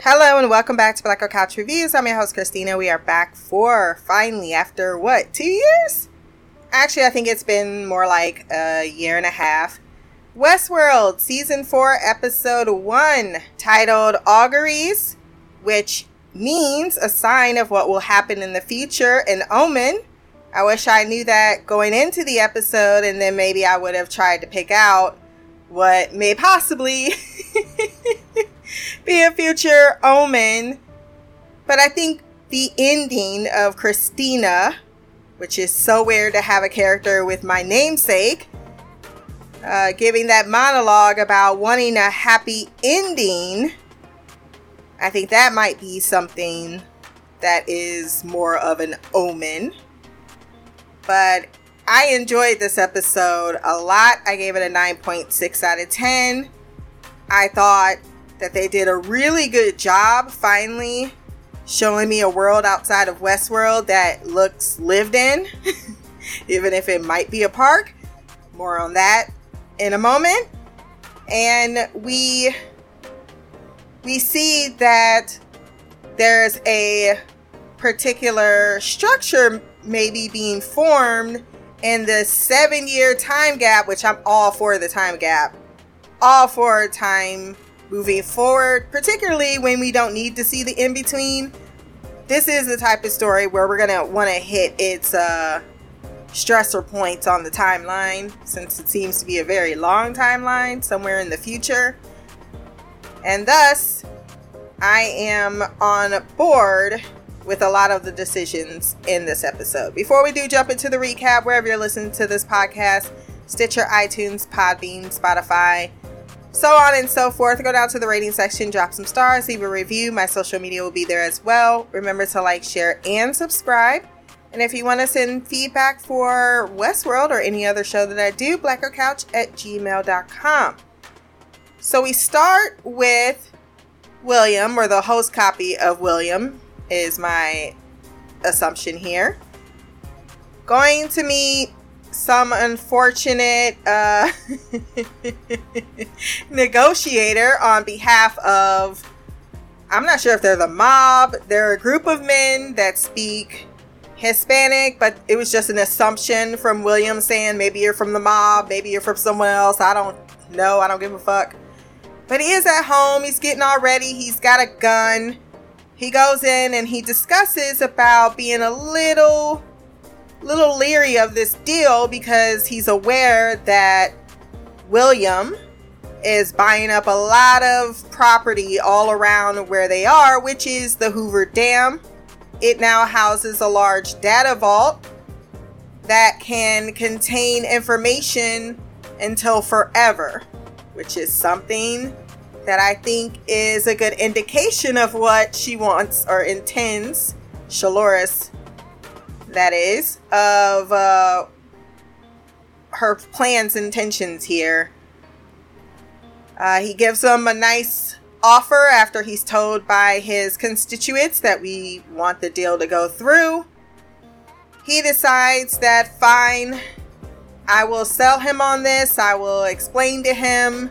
Hello and welcome back to Black Girl Couch Reviews. I'm your host Christina. We are back for finally after what two years? Actually, I think it's been more like a year and a half. Westworld season four, episode one, titled Auguries, which means a sign of what will happen in the future, an omen. I wish I knew that going into the episode, and then maybe I would have tried to pick out what may possibly be a future omen. But I think the ending of Christina, which is so weird to have a character with my namesake, uh, giving that monologue about wanting a happy ending, I think that might be something that is more of an omen. But I enjoyed this episode a lot. I gave it a 9.6 out of 10. I thought that they did a really good job finally showing me a world outside of Westworld that looks lived in, even if it might be a park. More on that in a moment. And we we see that there's a particular structure maybe being formed in the seven year time gap, which I'm all for the time gap, all for time moving forward, particularly when we don't need to see the in between. This is the type of story where we're gonna want to hit its uh, stressor points on the timeline, since it seems to be a very long timeline somewhere in the future. And thus, I am on board with a lot of the decisions in this episode. Before we do jump into the recap, wherever you're listening to this podcast, Stitcher, iTunes, Podbean, Spotify, so on and so forth. Go down to the rating section, drop some stars, leave a review. My social media will be there as well. Remember to like, share, and subscribe. And if you want to send feedback for Westworld or any other show that I do, blackgirlcouch at gmail.com. So we start with William, or the host copy of William, is my assumption here. Going to meet some unfortunate uh, negotiator on behalf of, I'm not sure if they're the mob, they're a group of men that speak Hispanic, but it was just an assumption from William saying maybe you're from the mob, maybe you're from someone else. I don't know. I don't give a fuck. But he is at home. He's getting all ready. He's got a gun. He goes in and he discusses about being a little little leery of this deal because he's aware that William is buying up a lot of property all around where they are, which is the Hoover Dam. It now houses a large data vault that can contain information until forever, which is something that I think is a good indication of what she wants or intends, Shaloris, that is, of uh, her plans and intentions here. Uh, he gives them a nice offer after he's told by his constituents that we want the deal to go through. He decides that fine, I will sell him on this. I will explain to him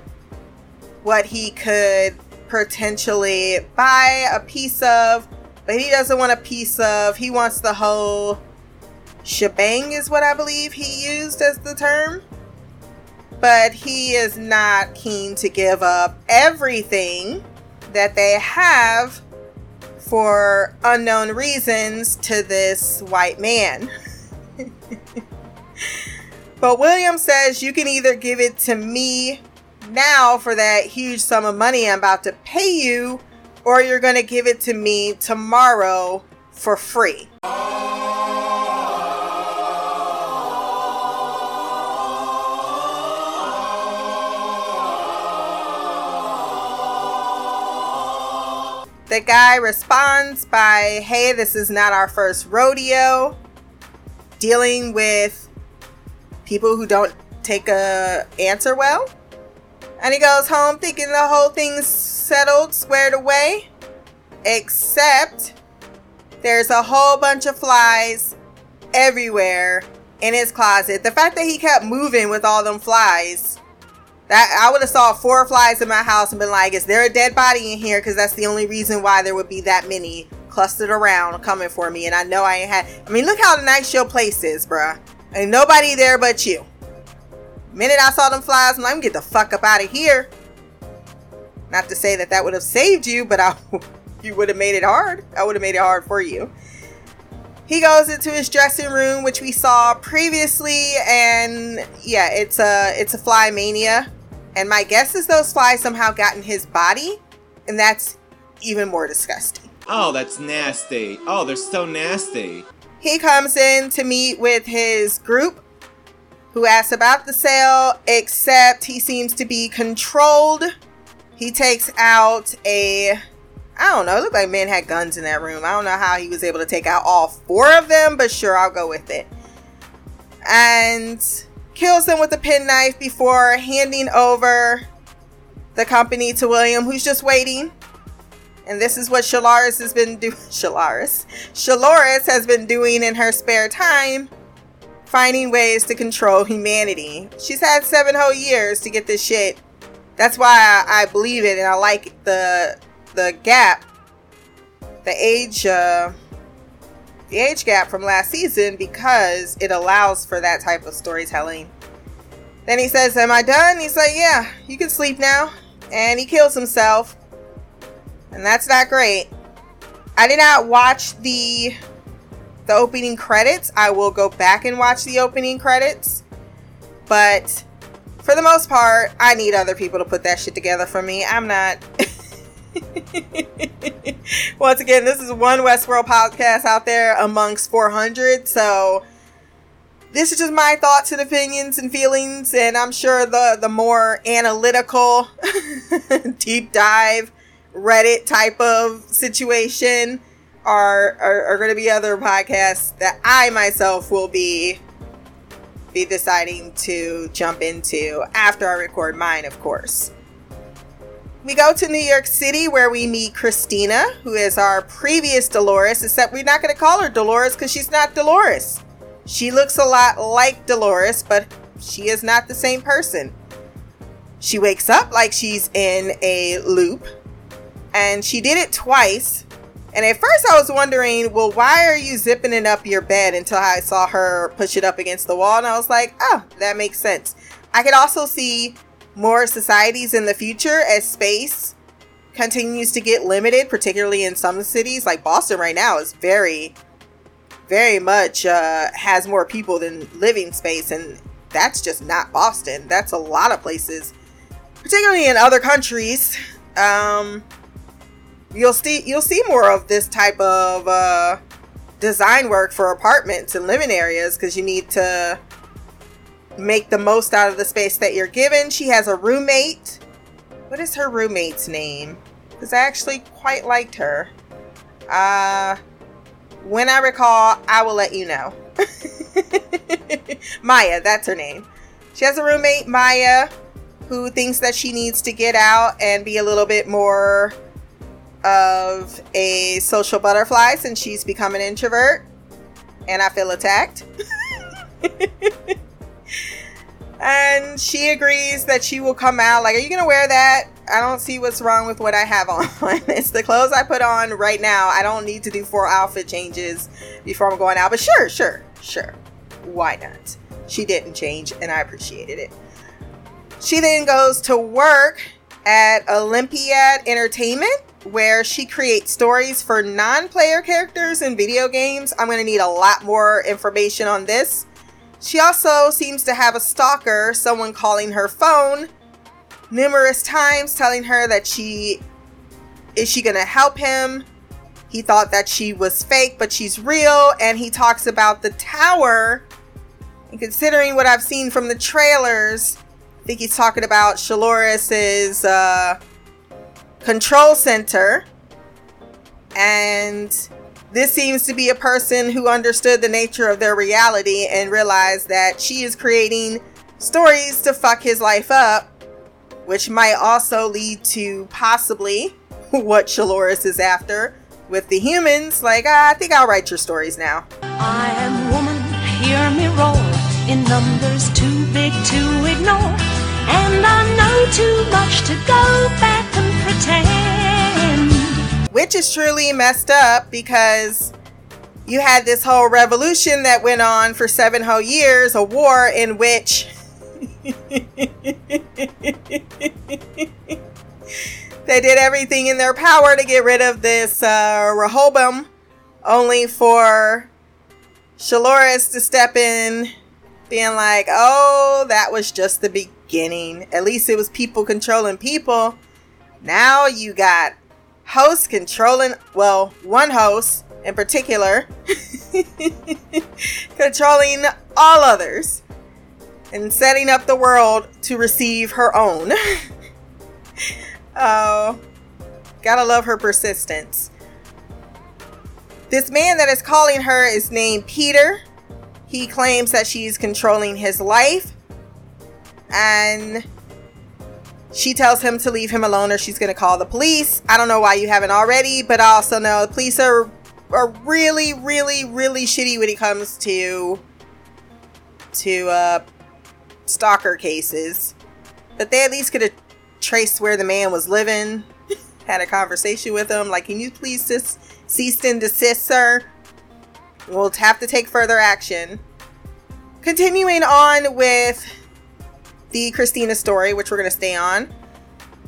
what he could potentially buy a piece of, but he doesn't want a piece of. He wants the whole shebang, is what I believe he used as the term but he is not keen to give up everything that they have for unknown reasons to this white man. but William says you can either give it to me now for that huge sum of money I'm about to pay you, or you're going to give it to me tomorrow for free. The guy responds by, Hey, this is not our first rodeo. Dealing with people who don't take a answer well. And he goes home thinking the whole thing's settled, squared away. Except there's a whole bunch of flies everywhere in his closet. The fact that he kept moving with all them flies That I would have saw four flies in my house and been like, "Is there a dead body in here?" Because that's the only reason why there would be that many clustered around coming for me. And I know I ain't had. I mean, look how nice your place is, bruh. Ain't nobody there but you. minute I saw them flies, I'm like, get the fuck up out of here. Not to say that that would have saved you, but I, you would have made it hard. I would have made it hard for you. He goes into his dressing room, which we saw previously, and yeah, it's a it's a fly mania. And my guess is those flies somehow got in his body, and that's even more disgusting. Oh, that's nasty. Oh, they're so nasty. He comes in to meet with his group who asks about the sale, except he seems to be controlled. He takes out a I don't know, it looked like men had guns in that room. I don't know how he was able to take out all four of them, but sure, I'll go with it. And kills them with a penknife before handing over the company to William, who's just waiting. And this is what Shalaris has been doing. Shalaris. Shaloris has been doing in her spare time, finding ways to control humanity. She's had seven whole years to get this shit. That's why I, I believe it, and I like the the gap, the age. Uh, the age gap from last season because it allows for that type of storytelling. Then he says, Am I done? He's like, Yeah, you can sleep now. And he kills himself. And that's not great. I did not watch the the opening credits. I will go back and watch the opening credits. But for the most part, I need other people to put that shit together for me. I'm not Once again, this is one Westworld podcast out there amongst 400. So this is just my thoughts and opinions and feelings, and I'm sure the the more analytical, deep dive Reddit type of situation are are, are going to be other podcasts that I myself will be be deciding to jump into after I record mine, of course. We go to New York City where we meet Christina, who is our previous Dolores, except we're not going to call her Dolores because she's not Dolores. She looks a lot like Dolores, but she is not the same person. She wakes up like she's in a loop, and she did it twice. And at first, I was wondering, well, why are you zipping it up your bed until I saw her push it up against the wall? And I was like, oh, that makes sense. I could also see more societies in the future as space continues to get limited, particularly in some cities. Like Boston right now is very, very much uh, has more people than living space, and that's just not Boston. That's a lot of places, particularly in other countries. Um, you'll see you'll see more of this type of uh, design work for apartments and living areas because you need to make the most out of the space that you're given. She has a roommate. What is her roommate's name? Because I actually quite liked her. Uh, when I recall, I will let you know. Maya, that's her name. She has a roommate, Maya, who thinks that she needs to get out and be a little bit more of a social butterfly since she's become an introvert. And I feel attacked. and she agrees that she will come out. Like, are you gonna wear that? I don't see what's wrong with what I have on. it's the clothes I put on right now. I don't need to do four outfit changes before I'm going out. But sure, sure, sure. Why not? She didn't change, and I appreciated it. She then goes to work at Olympiad Entertainment, where she creates stories for non player characters in video games. I'm going to need a lot more information on this. She also seems to have a stalker, someone calling her phone numerous times telling her that she is she going to help him. He thought that she was fake, but she's real and he talks about the tower. And considering what I've seen from the trailers, I think he's talking about Shaloris's uh, control center. And this seems to be a person who understood the nature of their reality and realized that she is creating stories to fuck his life up, which might also lead to possibly what Shaloris is after with the humans. Like, ah, I think I'll write your stories now. I am woman, hear me roar, in numbers too big to ignore. And I know too much to go back. Which is truly messed up because you had this whole revolution that went on for seven whole years, a war in which they did everything in their power to get rid of this uh, Rehoboam, only for Shalores to step in, being like, oh, that was just the beginning. At least it was people controlling people. Now you got hosts controlling, well, one host in particular, controlling all others and setting up the world to receive her own. Oh, gotta love her persistence. This man that is calling her is named Peter. He claims that she's controlling his life. And she tells him to leave him alone or she's going to call the police. I don't know why you haven't already, but I also know the police are, are really, really, really shitty when it comes to to uh, stalker cases. But they at least could have traced where the man was living, had a conversation with him. Like, can you please just cease and desist, sir? We'll have to take further action. Continuing on with the Christina story, which we're going to stay on.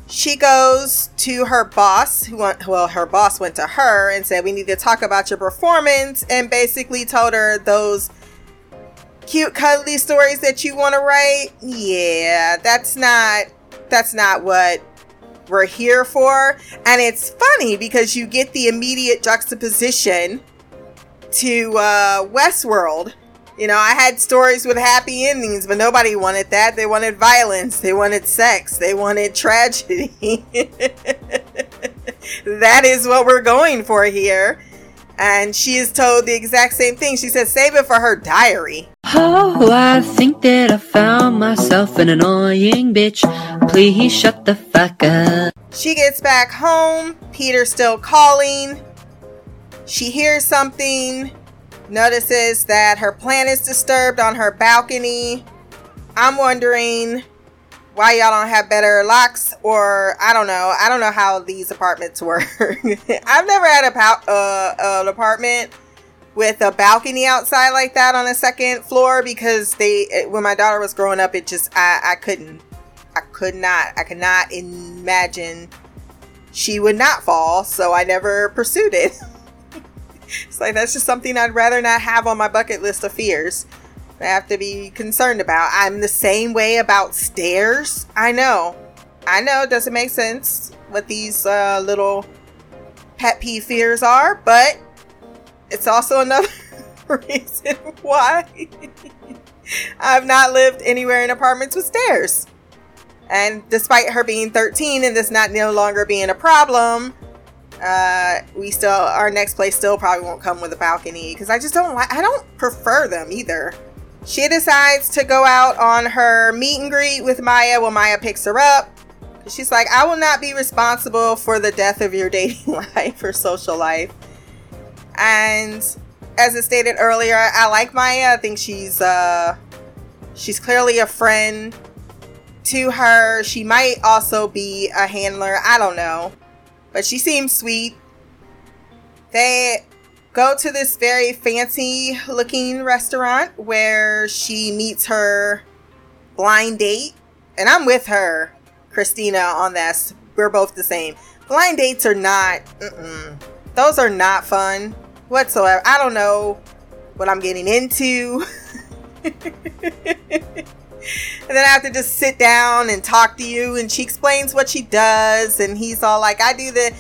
She goes to her boss, who went, well, her boss went to her and said, We need to talk about your performance, and basically told her those cute, cuddly stories that you want to write. Yeah, that's not that's not what we're here for. And it's funny because you get the immediate juxtaposition to uh, Westworld. You know, I had stories with happy endings, but nobody wanted that. They wanted violence, they wanted sex, they wanted tragedy. that is what we're going for here. And she is told the exact same thing. She says, save it for her diary. Oh, I think that I found myself an annoying bitch. Please shut the fuck up. She gets back home. Peter's still calling. She hears something, notices that her plant is disturbed on her balcony. I'm wondering why y'all don't have better locks, or I don't know. I don't know how these apartments work. I've never had a uh, an apartment with a balcony outside like that on a second floor because they when my daughter was growing up it just I, I couldn't I could not I could not imagine she would not fall so I never pursued it it's like that's just something I'd rather not have on my bucket list of fears I have to be concerned about. I'm the same way about stairs. I know. I know it doesn't make sense what these uh, little pet peeve fears are but it's also another reason why I've not lived anywhere in apartments with stairs. And despite her being 13 and this not no longer being a problem, uh, we still our next place still probably won't come with a balcony because I just don't like I don't prefer them either. She decides to go out on her meet and greet with Maya when Maya picks her up. She's like, I will not be responsible for the death of your dating life or social life. And as I stated earlier, I like Maya. I think she's uh she's clearly a friend to her. She might also be a handler. I don't know. But she seems sweet. They go to this very fancy looking restaurant where she meets her blind date. And I'm with her, Christina, on this. We're both the same. Blind dates are not, those are not fun whatsoever. I don't know what I'm getting into. and then I have to just sit down and talk to you, and she explains what she does, and he's all like, "I do the."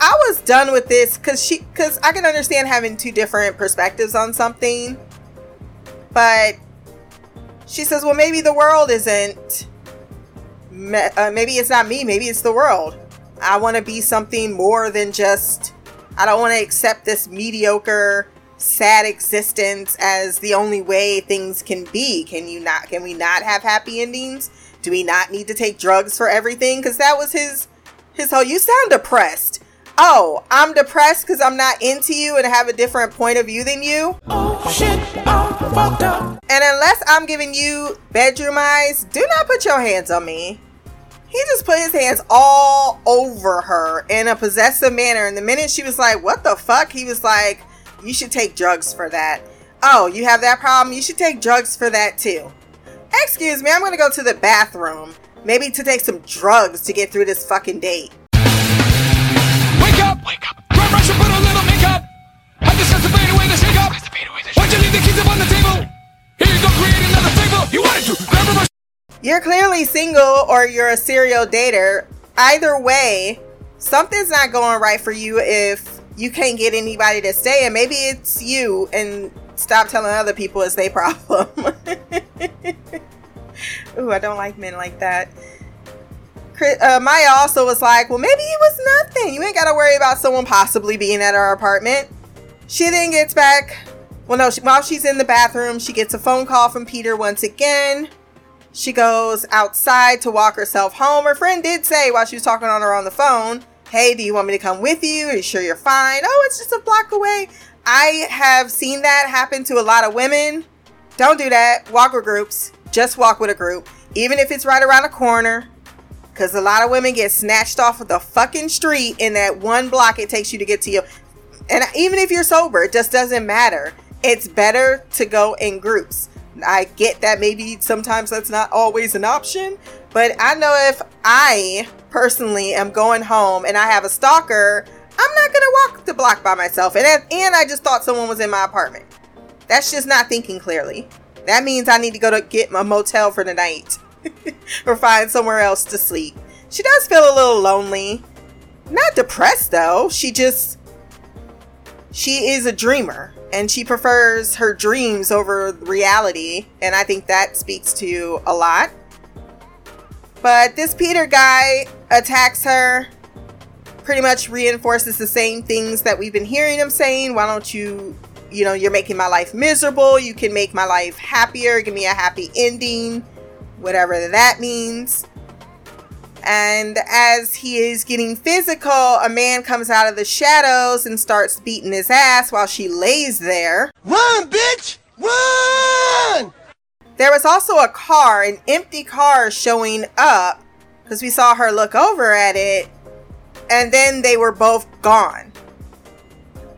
I was done with this because she, because I can understand having two different perspectives on something, but she says, "Well, maybe the world isn't. Uh, maybe it's not me. Maybe it's the world. I want to be something more than just." I don't want to accept this mediocre, sad existence as the only way things can be. Can you not? Can we not have happy endings? Do we not need to take drugs for everything? Because that was his his whole. You sound depressed. Oh, I'm depressed because I'm not into you and have a different point of view than you. Oh, shit all fucked up. And unless I'm giving you bedroom eyes, do not put your hands on me. He just put his hands all over her in a possessive manner. And the minute she was like, What the fuck? He was like, You should take drugs for that. Oh, you have that problem? You should take drugs for that too. Excuse me, I'm gonna go to the bathroom. Maybe to take some drugs to get through this fucking date. Wake up! Wake up! Grab brush and put a little makeup. I just fade away the shake up. Why'd you leave the keys up on the table? Here you go, create another fable. You wanted to. Grab a brush. You're clearly single or you're a serial dater. Either way, something's not going right for you if you can't get anybody to stay, and maybe it's you, and stop telling other people it's their problem. Ooh, I don't like men like that. Uh, Maya also was like, well, maybe it was nothing. You ain't got to worry about someone possibly being at our apartment. She then gets back. Well, no, she, while she's in the bathroom, she gets a phone call from Peter once again. She goes outside to walk herself home. Her friend did say while she was talking on her on the phone, Hey, do you want me to come with you? Are you sure you're fine? Oh, it's just a block away. I have seen that happen to a lot of women. Don't do that. Walk with groups. Just walk with a group. Even if it's right around the corner. Because a lot of women get snatched off of the fucking street in that one block it takes you to get to you. And even if you're sober, it just doesn't matter. It's better to go in groups. I get that maybe sometimes that's not always an option, but I know if I personally am going home and I have a stalker, I'm not gonna walk the block by myself. And and I just thought someone was in my apartment. That's just not thinking clearly. That means I need to go to get a motel for the night or find somewhere else to sleep. She does feel a little lonely. Not depressed though. She just she is a dreamer and she prefers her dreams over reality and i think that speaks to a lot but this peter guy attacks her pretty much reinforces the same things that we've been hearing him saying why don't you you know you're making my life miserable you can make my life happier give me a happy ending whatever that means and as he is getting physical, a man comes out of the shadows and starts beating his ass while she lays there. Run, bitch! Run! There was also a car, an empty car showing up because we saw her look over at it, and then they were both gone.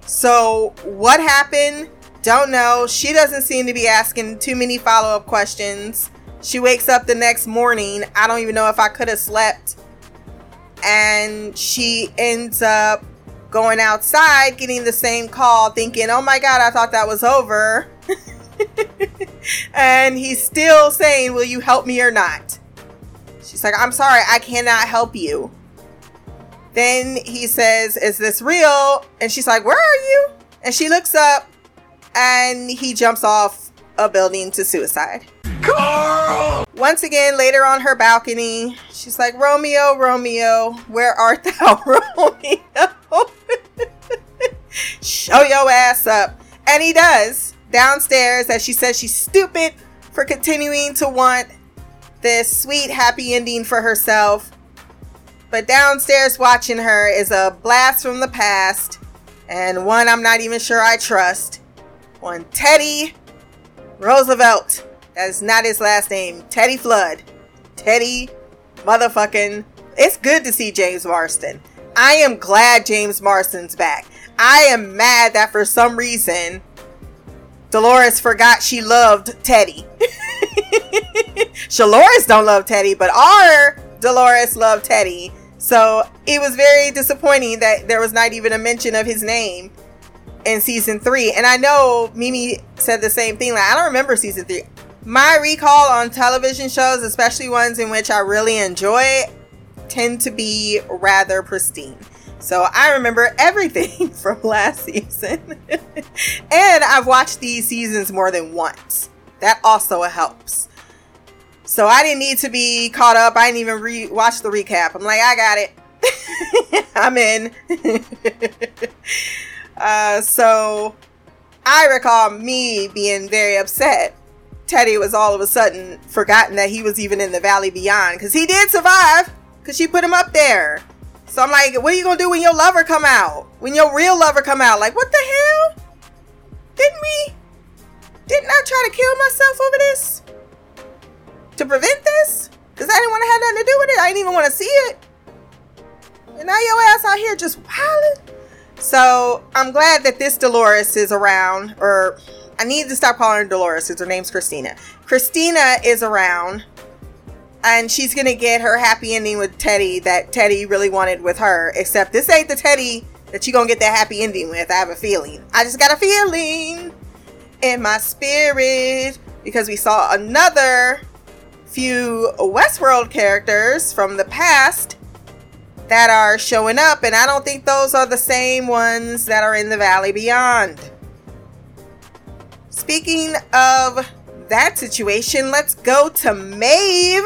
So, what happened? Don't know. She doesn't seem to be asking too many follow up questions. She wakes up the next morning. I don't even know if I could have slept. And she ends up going outside, getting the same call, thinking, oh my God, I thought that was over. and he's still saying, will you help me or not? She's like, I'm sorry, I cannot help you. Then he says, Is this real? And she's like, Where are you? And she looks up and he jumps off a building to suicide. Carl! Once again, later on her balcony, she's like, Romeo, Romeo, where art thou, Romeo? Show your ass up. And he does downstairs as she says she's stupid for continuing to want this sweet, happy ending for herself. But downstairs watching her is a blast from the past and one I'm not even sure I trust. One Teddy Roosevelt. That is not his last name. Teddy Flood. Teddy motherfucking. It's good to see James Marsden. I am glad James Marsden's back. I am mad that for some reason Dolores forgot she loved Teddy. Dolores don't love Teddy, but our Dolores loved Teddy. So it was very disappointing that there was not even a mention of his name in season three. And I know Mimi said the same thing. Like I don't remember season three. My recall on television shows, especially ones in which I really enjoy, tend to be rather pristine. So I remember everything from last season. and I've watched these seasons more than once. That also helps. So I didn't need to be caught up. I didn't even re- watch the recap. I'm like, I got it. I'm in. uh, so I recall me being very upset. Teddy was all of a sudden forgotten that he was even in the Valley Beyond because he did survive because she put him up there. So I'm like, what are you gonna do when your lover come out? When your real lover come out? Like, what the hell? Didn't we? Didn't I try to kill myself over this? To prevent this? Because I didn't want to have nothing to do with it. I didn't even want to see it. And now your ass out here just wilding. So I'm glad that this Dolores is around, or I need to stop calling her Dolores because her name's Christina. Christina is around, and she's gonna get her happy ending with Teddy that Teddy really wanted with her. Except this ain't the Teddy that you gonna get that happy ending with. I have a feeling. I just got a feeling in my spirit because we saw another few Westworld characters from the past that are showing up, and I don't think those are the same ones that are in the Valley Beyond. Speaking of that situation, let's go to Maeve.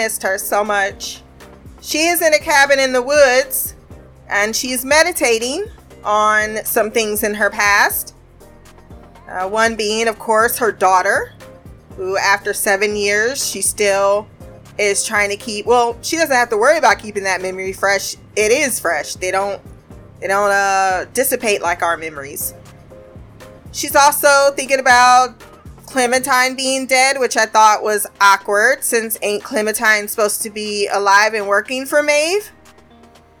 Missed her so much. She is in a cabin in the woods and she's meditating on some things in her past. Uh, one being, of course, her daughter, who, after seven years, she still is trying to keep. Well, she doesn't have to worry about keeping that memory fresh. It is fresh. They don't. They don't uh, dissipate like our memories. She's also thinking about Clementine being dead, which I thought was awkward since ain't Clementine supposed to be alive and working for Maeve?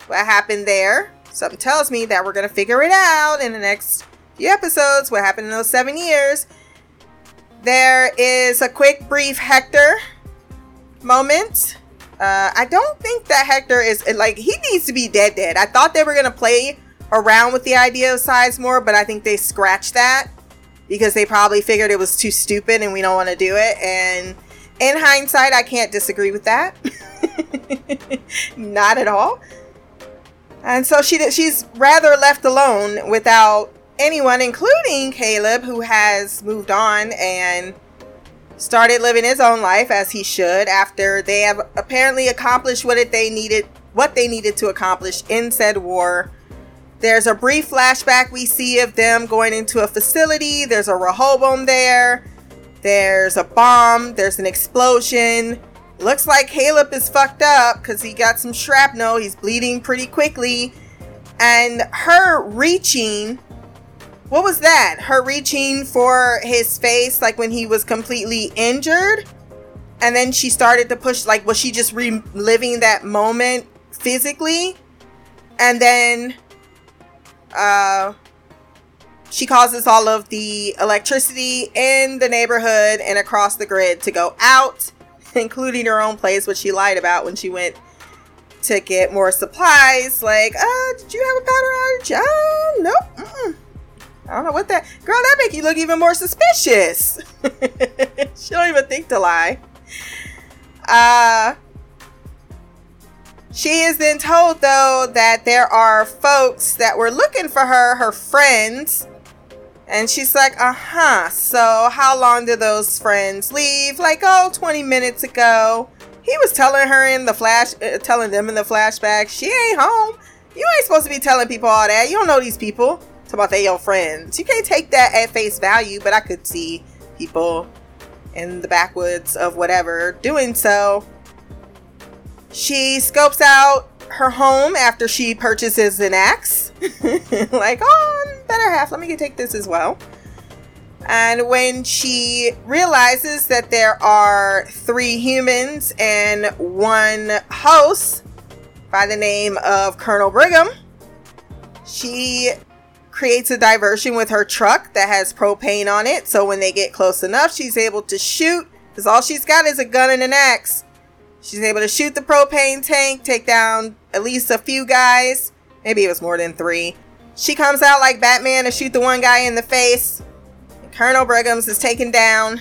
What happened there? Something tells me that we're going to figure it out in the next few episodes. What happened in those seven years? There is a quick, brief Hector moment. Uh, I don't think that Hector is like he needs to be dead. Dead. I thought they were gonna play around with the idea of Sizemore, but I think they scratched that because they probably figured it was too stupid and we don't want to do it. And in hindsight, I can't disagree with that. Not at all. And so she she's rather left alone without anyone, including Caleb, who has moved on and started living his own life as he should after they have apparently accomplished what it they needed what they needed to accomplish in said war there's a brief flashback we see of them going into a facility. There's a Rehoboam there. There's a bomb. There's an explosion. Looks like Caleb is fucked up because he got some shrapnel. He's bleeding pretty quickly. And her reaching, what was that? Her reaching for his face, like when he was completely injured. And then she started to push, like, was she just reliving that moment physically? And then uh, she causes all of the electricity in the neighborhood and across the grid to go out, including her own place, which she lied about when she went to get more supplies. Like, uh, did you have a powder outage? Uh, nope. Mm-mm. I don't know what that girl. That make you look even more suspicious. she don't even think to lie. Uh, she is then told, though, that there are folks that were looking for her, her friends. And she's like, uh huh. So, how long did those friends leave? Like, oh, 20 minutes ago. He was telling her in the flash, uh, telling them in the flashback, she ain't home. You ain't supposed to be telling people all that. You don't know these people. Talk about they your friends. You can't take that at face value, but I could see people in the backwoods of whatever doing so. She scopes out her home after she purchases an axe. like, oh, better half. Let me take this as well. And when she realizes that there are three humans and one host by the name of Colonel Brigham, she creates a diversion with her truck that has propane on it. So when they get close enough, she's able to shoot because all she's got is a gun and an axe. She's able to shoot the propane tank, take down at least a few guys. Maybe it was more than three. She comes out like Batman to shoot the one guy in the face. Colonel Brighams is taken down.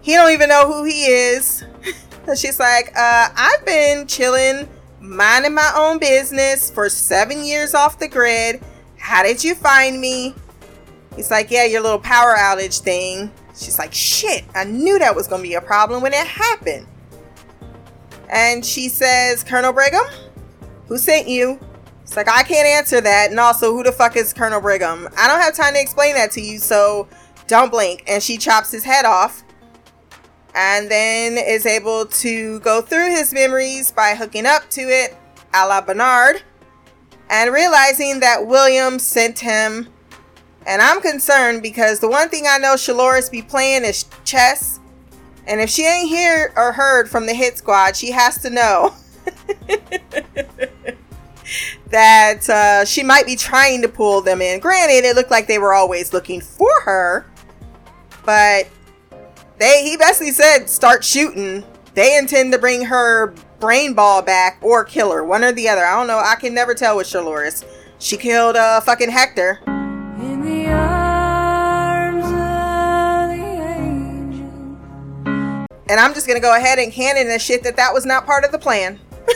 He don't even know who he is. so she's like, uh, I've been chilling, minding my own business for seven years off the grid. How did you find me? He's like, yeah, your little power outage thing. She's like, shit, I knew that was gonna be a problem when it happened. And she says, Colonel Brigham, who sent you? It's like, I can't answer that. And also, who the fuck is Colonel Brigham? I don't have time to explain that to you, so don't blink. And she chops his head off and then is able to go through his memories by hooking up to it a la Bernard and realizing that William sent him. And I'm concerned because the one thing I know Shalores be playing is chess. And if she ain't hear or heard from the hit squad, she has to know that uh, she might be trying to pull them in. Granted, it looked like they were always looking for her, but they he basically said start shooting. They intend to bring her brain ball back or kill her, one or the other. I don't know. I can never tell with Shalores. She killed uh fucking Hector. And I'm just gonna go ahead and canon this shit that that was not part of the plan.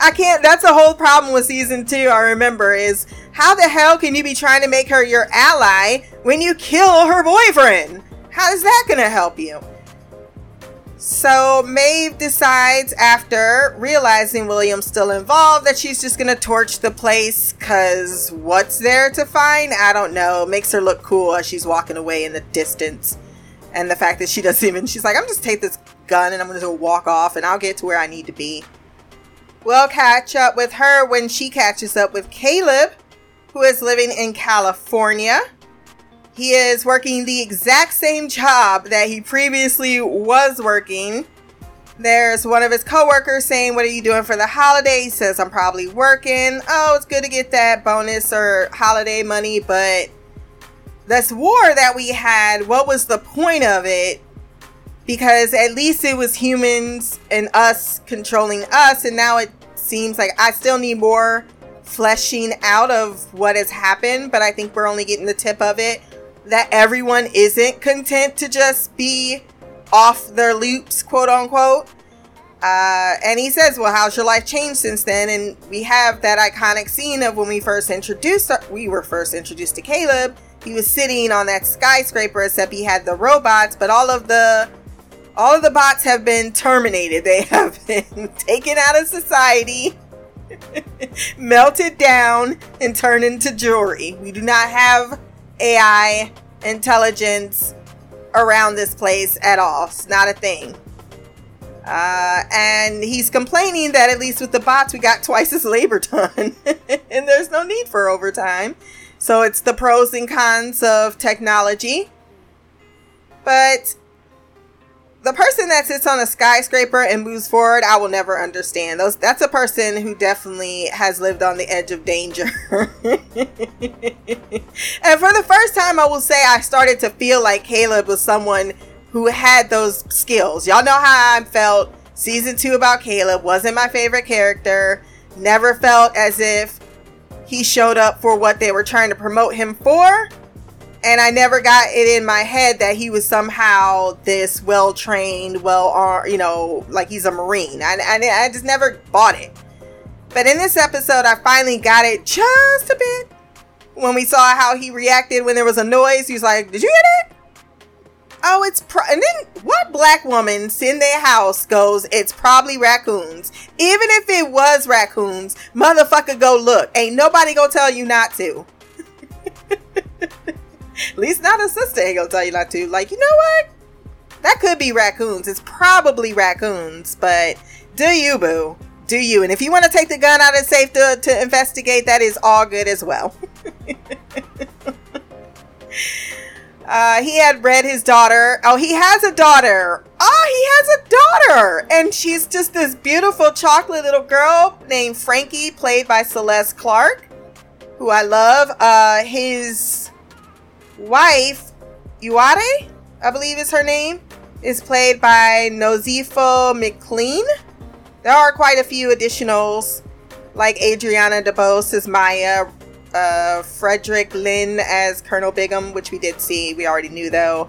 I can't. That's a whole problem with season two. I remember is how the hell can you be trying to make her your ally when you kill her boyfriend? How is that gonna help you? So Maeve decides after realizing William's still involved that she's just gonna torch the place cause what's there to find? I don't know. Makes her look cool as she's walking away in the distance. And the fact that she doesn't even she's like, I'm just take this gun and I'm gonna just walk off and I'll get to where I need to be. We'll catch up with her when she catches up with Caleb, who is living in California. He is working the exact same job that he previously was working. There's one of his coworkers saying, What are you doing for the holiday? He says, I'm probably working. Oh, it's good to get that bonus or holiday money, but this war that we had, what was the point of it? Because at least it was humans and us controlling us, and now it seems like I still need more fleshing out of what has happened, but I think we're only getting the tip of it that everyone isn't content to just be off their loops, quote unquote. Uh, and he says, Well, how's your life changed since then? And we have that iconic scene of when we first introduced, we were first introduced to Caleb. He was sitting on that skyscraper, except he had the robots, but all of the all of the bots have been terminated. They have been taken out of society, melted down, and turned into jewelry. We do not have AI intelligence around this place at all. It's not a thing. Uh, and he's complaining that at least with the bots, we got twice as labor done, and there's no need for overtime. So it's the pros and cons of technology. But the person that sits on a skyscraper and moves forward, I will never understand. Those that's a person who definitely has lived on the edge of danger. and for the first time, I will say I started to feel like Caleb was someone who had those skills. Y'all know how I felt season 2 about Caleb. Wasn't my favorite character. Never felt as if he showed up for what they were trying to promote him for and I never got it in my head that he was somehow this well trained, well armed, you know, like he's a Marine. I, I, I just never bought it. But in this episode, I finally got it just a bit. When we saw how he reacted when there was a noise, he was like, Did you hear that? Oh, it's pro-. and then what black woman in their house goes, It's probably raccoons. Even if it was raccoons, motherfucker, go look. Ain't nobody gonna tell you not to. At least not a sister ain't gonna tell you not to. Like, you know what? That could be raccoons. It's probably raccoons, but do you, boo? Do you? And if you want to take the gun out of safe to, to investigate, that is all good as well. uh, he had read his daughter. Oh, he has a daughter. Oh, he has a daughter. And she's just this beautiful chocolate little girl named Frankie, played by Celeste Clark, who I love. Uh, his wife, Iware, I believe is her name, is played by Nozipho McLean. There are quite a few additionals, like Adriana DeBose as Maya, uh, Frederick Lehne as Colonel Brigham, which we did see. We already knew though.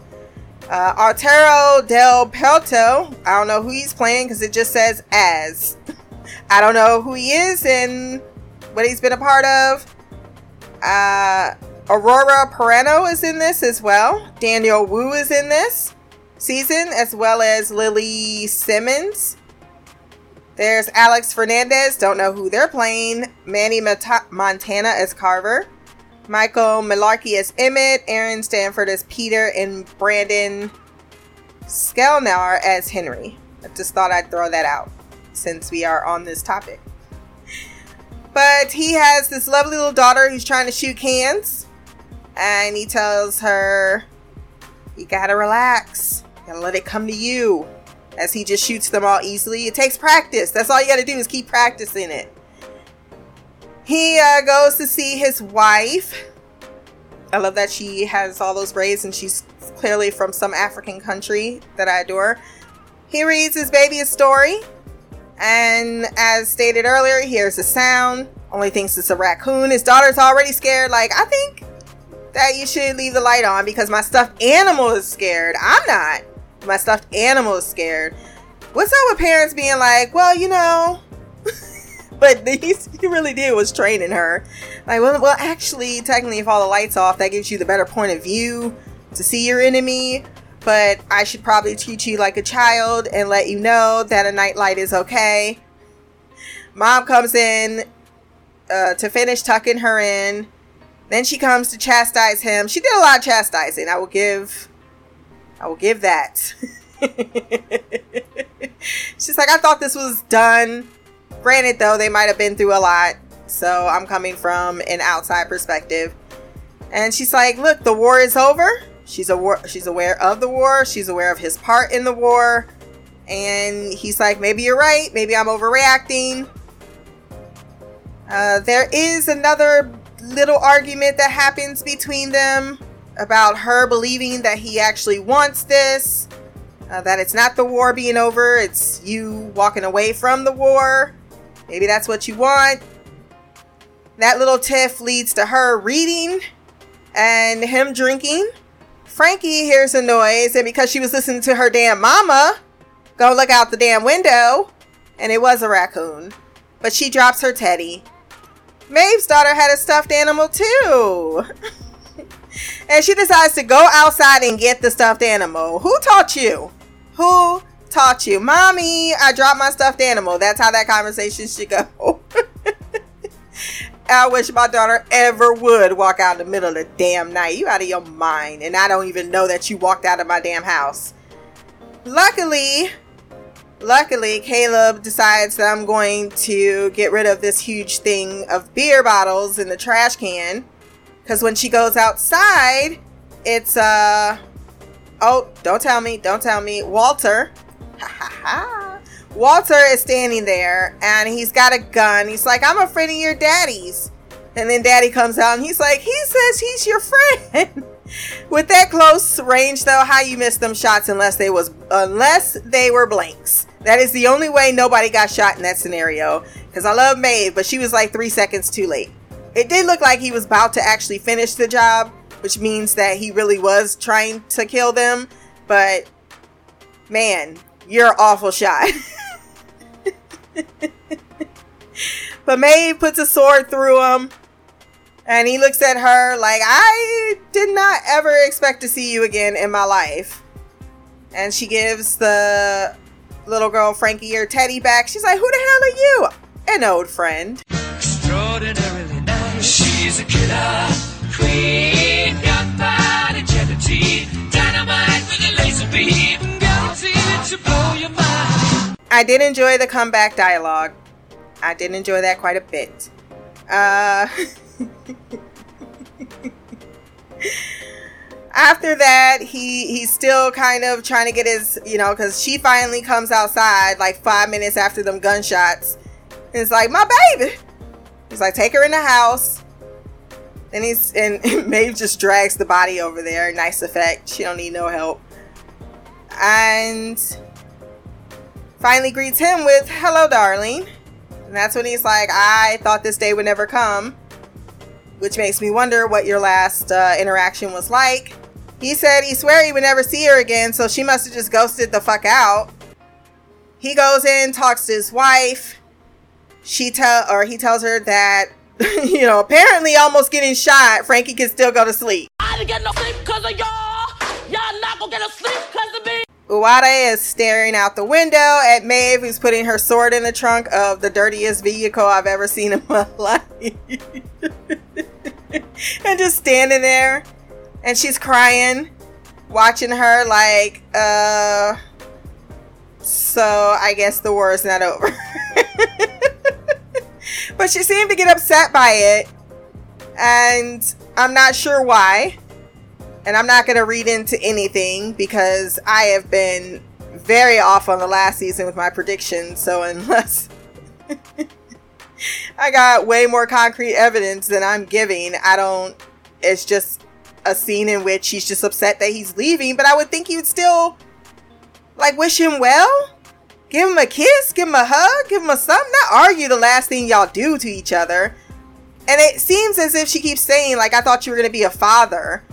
Uh, Arturo del Puerto, I don't know who he's playing because it just says as. I don't know who he is and what he's been a part of. Uh, Aurora Perrineau is in this as well. Daniel Wu is in this season, as well as Lily Simmons. There's Alex Fernandez, don't know who they're playing. Manny Mata- Montana as Carver. Michael Malarkey as Emmett. Aaron Stanford as Peter. And Brandon Sklenar as Henry. I just thought I'd throw that out since we are on this topic. But he has this lovely little daughter who's trying to shoot cans. And he tells her, You gotta relax. You gotta let it come to you. As he just shoots them all easily. It takes practice. That's all you gotta do is keep practicing it. He uh, goes to see his wife. I love that she has all those braids and she's clearly from some African country that I adore. He reads his baby a story. And as stated earlier, he hears a sound. Only thinks it's a raccoon. His daughter's already scared. Like, I think that you should leave the light on because my stuffed animal is scared. I'm not. My stuffed animal is scared. What's up with parents being like, well, you know, but he, he really did was training her. Like, well, well, actually, technically, if all the lights off, that gives you the better point of view to see your enemy. But I should probably treat you like a child and let you know that a nightlight is okay. Mom comes in uh, to finish tucking her in. Then she comes to chastise him. She did a lot of chastising. I will give, I will give that. She's like, I thought this was done. Granted, though, they might have been through a lot. So I'm coming from an outside perspective. And she's like, look, the war is over. She's aware, she's aware of the war. She's aware of his part in the war. And he's like, maybe you're right. Maybe I'm overreacting. Uh, there is another little argument that happens between them about her believing that he actually wants this, uh, that it's not the war being over, it's you walking away from the war. Maybe that's what you want. That little tiff leads to her reading and him drinking. Frankie hears a noise, and because she was listening to her damn mama, go look out the damn window, and it was a raccoon. But she drops her teddy. Maeve's daughter had a stuffed animal too. and she decides to go outside and get the stuffed animal. Who taught you? Who taught you? Mommy, I dropped my stuffed animal. That's how that conversation should go. I wish my daughter ever would walk out in the middle of the damn night. You out of your mind. And I don't even know that you walked out of my damn house. Luckily, luckily, Caleb decides that I'm going to get rid of this huge thing of beer bottles in the trash can. Because when she goes outside, it's, uh, oh, don't tell me, don't tell me. Walter. Walter is standing there and he's got a gun. He's like, I'm a friend of your daddy's. And then daddy comes out and he's like, he says he's your friend. With that close range though, how you miss them shots unless they was unless they were blanks. That is the only way nobody got shot in that scenario. Because I love Maeve, but she was like three seconds too late. It did look like he was about to actually finish the job, which means that he really was trying to kill them. But man, you're awful shot. but Maeve puts a sword through him. And he looks at her like, I did not ever expect to see you again in my life. And she gives the little girl Frankie her teddy back. She's like, Who the hell are you? An old friend. Extraordinarily nice. She's a killer queen. Gunpowder. Dynamite with a laser beam. Guaranteed to blow your mind. I did enjoy the comeback dialogue. I did enjoy that quite a bit. Uh, after that, he he's still kind of trying to get his, you know, because she finally comes outside like five minutes after them gunshots. And it's like, my baby. He's like, take her in the house. And he's and Maeve just drags the body over there. Nice effect. She don't need no help. And finally greets him with, hello, darling. And that's when he's like, I thought this day would never come. Which makes me wonder what your last uh, interaction was like. He said he swear he would never see her again, so she must have just ghosted the fuck out. He goes in, talks to his wife. She tell or he tells her that, you know, apparently almost getting shot, Frankie can still go to sleep. I didn't get no sleep cause of y'all. Y'all not gonna get no sleep cause of me. Uwade is staring out the window at Maeve, who's putting her sword in the trunk of the dirtiest vehicle I've ever seen in my life. and just standing there. And she's crying, watching her like, uh. So I guess the war is not over. But she seemed to get upset by it. And I'm not sure why. And I'm not going to read into anything because I have been very off on the last season with my predictions. So unless I got way more concrete evidence than I'm giving, I don't. It's just a scene in which he's just upset that he's leaving. But I would think you'd still like wish him well. Give him a kiss, give him a hug, give him a something. Not argue the last thing y'all do to each other. And it seems as if she keeps saying, like, I thought you were going to be a father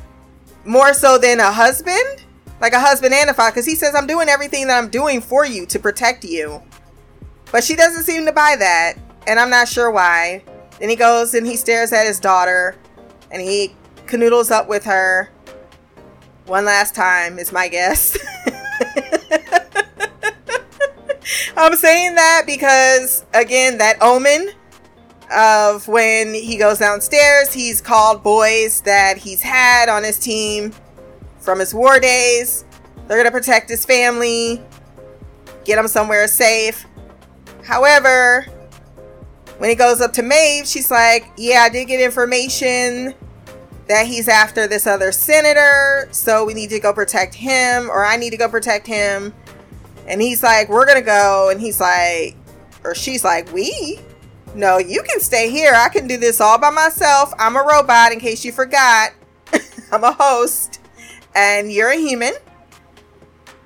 more so than a husband, like a husband and a father, because he says, I'm doing everything that I'm doing for you to protect you. But she doesn't seem to buy that, and I'm not sure why. Then he goes and he stares at his daughter, and he canoodles up with her one last time, is my guess. I'm saying that because, again, that omen of when he goes downstairs. He's called boys that he's had on his team from his war days. They're going to protect his family, get him somewhere safe. However, when he goes up to Maeve, she's like, Yeah, I did get information that he's after this other senator, so we need to go protect him, or I need to go protect him. And he's like, We're to go. And he's like, or she's like, We? No, you can stay here. I can do this all by myself. I'm a robot, in case you forgot. I'm a host, and you're a human.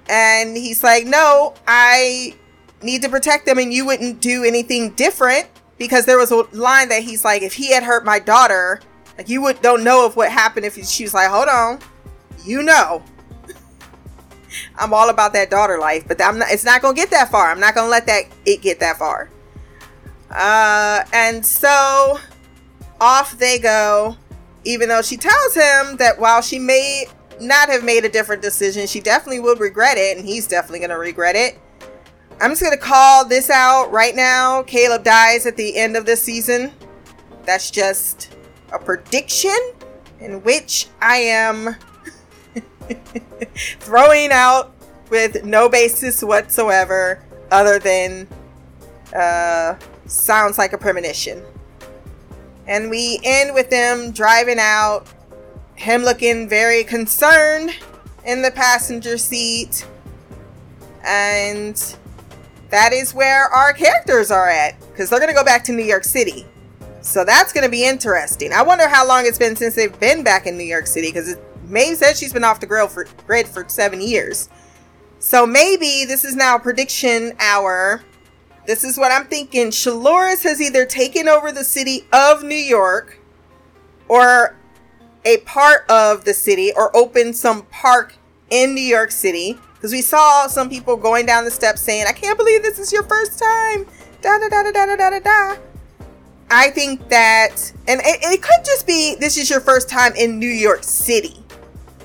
And he's like, No, I need to protect them, and you wouldn't do anything different because there was a line that he's like, If he had hurt my daughter, like you would don't know of what happened if she was like, Hold on, you know. I'm all about that daughter life, but I'm not, it's not gonna get that far. I'm not gonna let that it get that far. Uh, and so off they go, even though she tells him that while she may not have made a different decision, she definitely will regret it, and he's definitely going to regret it. I'm just going to call this out right now. Caleb dies at the end of this season. That's just a prediction in which I am throwing out with no basis whatsoever other than uh, sounds like a premonition. And we end with them driving out, him looking very concerned in the passenger seat. And that is where our characters are at because they're going to go back to New York City. So that's going to be interesting. I wonder how long it's been since they've been back in New York City because Maeve said she's been off the grill for grid for seven years. So maybe this is now prediction hour this is what I'm thinking. Charloris has either taken over the city of New York or a part of the city or opened some park in New York City. Because we saw some people going down the steps saying, I can't believe this is your first time. Da da da da da da da da. I think that, and it, it could just be this is your first time in New York City.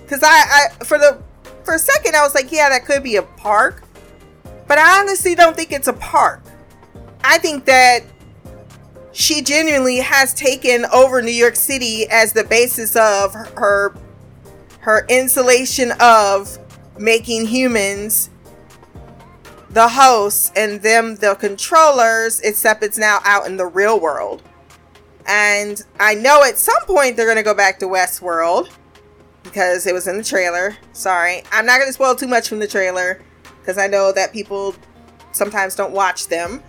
Because I, I, for the, for a second, I was like, yeah, that could be a park. But I honestly don't think it's a park. I think that she genuinely has taken over New York City as the basis of her her insulation of making humans the hosts and them the controllers except it's now out in the real world and i know at some point they're going to go back to westworld because it was in the trailer sorry i'm not going to spoil too much from the trailer because i know that people sometimes don't watch them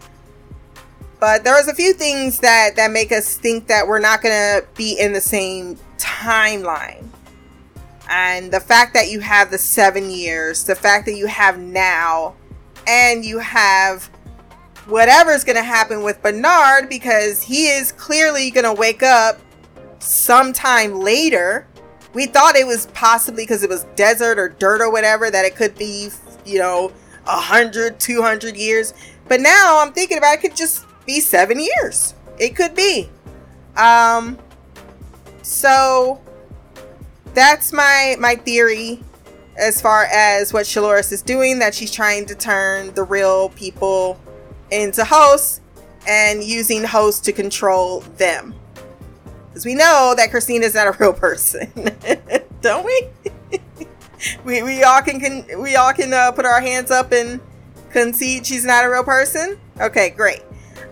but there was a few things that that make us think that we're not going to be in the same timeline. And the fact that you have the 7 years, the fact that you have now and you have whatever's going to happen with Bernard because he is clearly going to wake up sometime later. We thought it was possibly because it was desert or dirt or whatever that it could be, you know, 100, 200 years. But now I'm thinking about it could just be seven years. It could be. Um, so that's my my theory. as far as what Charloris is doing, that she's trying to turn the real people into hosts and using hosts to control them. Because we know that Christina is not a real person, don't we? we we all can, can we all can uh, put our hands up and concede she's not a real person. Okay, great.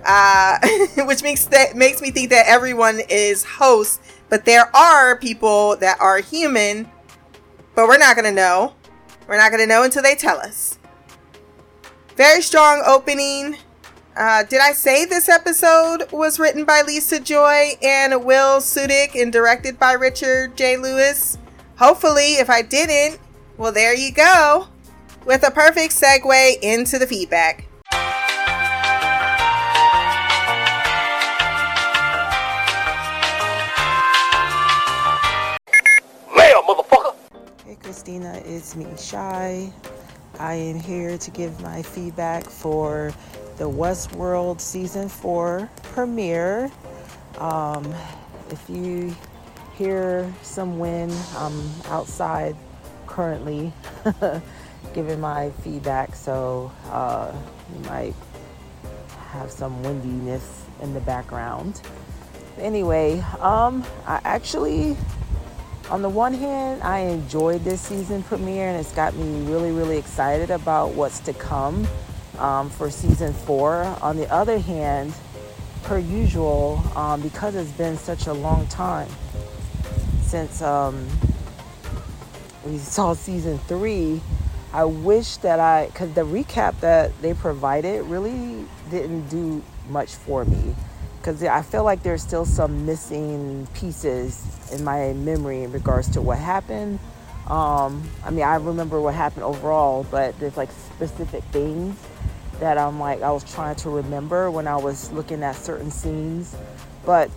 Uh, which makes that makes me think that everyone is hosts, but there are people that are human, but we're not gonna know. We're not gonna know until they tell us. Very strong opening. Uh, did I say this episode was written by Lisa Joy and Will Sudik and directed by Richard J. Lewis? Hopefully, if I didn't, well, there you go. With a perfect segue into the feedback. Hey Christina, it's me, Shy. I am here to give my feedback for the Westworld Season 4 premiere. Um, if you hear some wind, I'm outside currently giving my feedback, so uh, you might have some windiness in the background. Anyway, um, I actually on the one hand, I enjoyed this season premiere and it's got me really, really excited about what's to come um, for season four. On the other hand, per usual, um, because it's been such a long time since um, we saw season three, I wish that I, because the recap that they provided really didn't do much for me because I feel like there's still some missing pieces in my memory in regards to what happened. Um, I mean, I remember what happened overall, but there's like specific things that I'm like, I was trying to remember when I was looking at certain scenes. But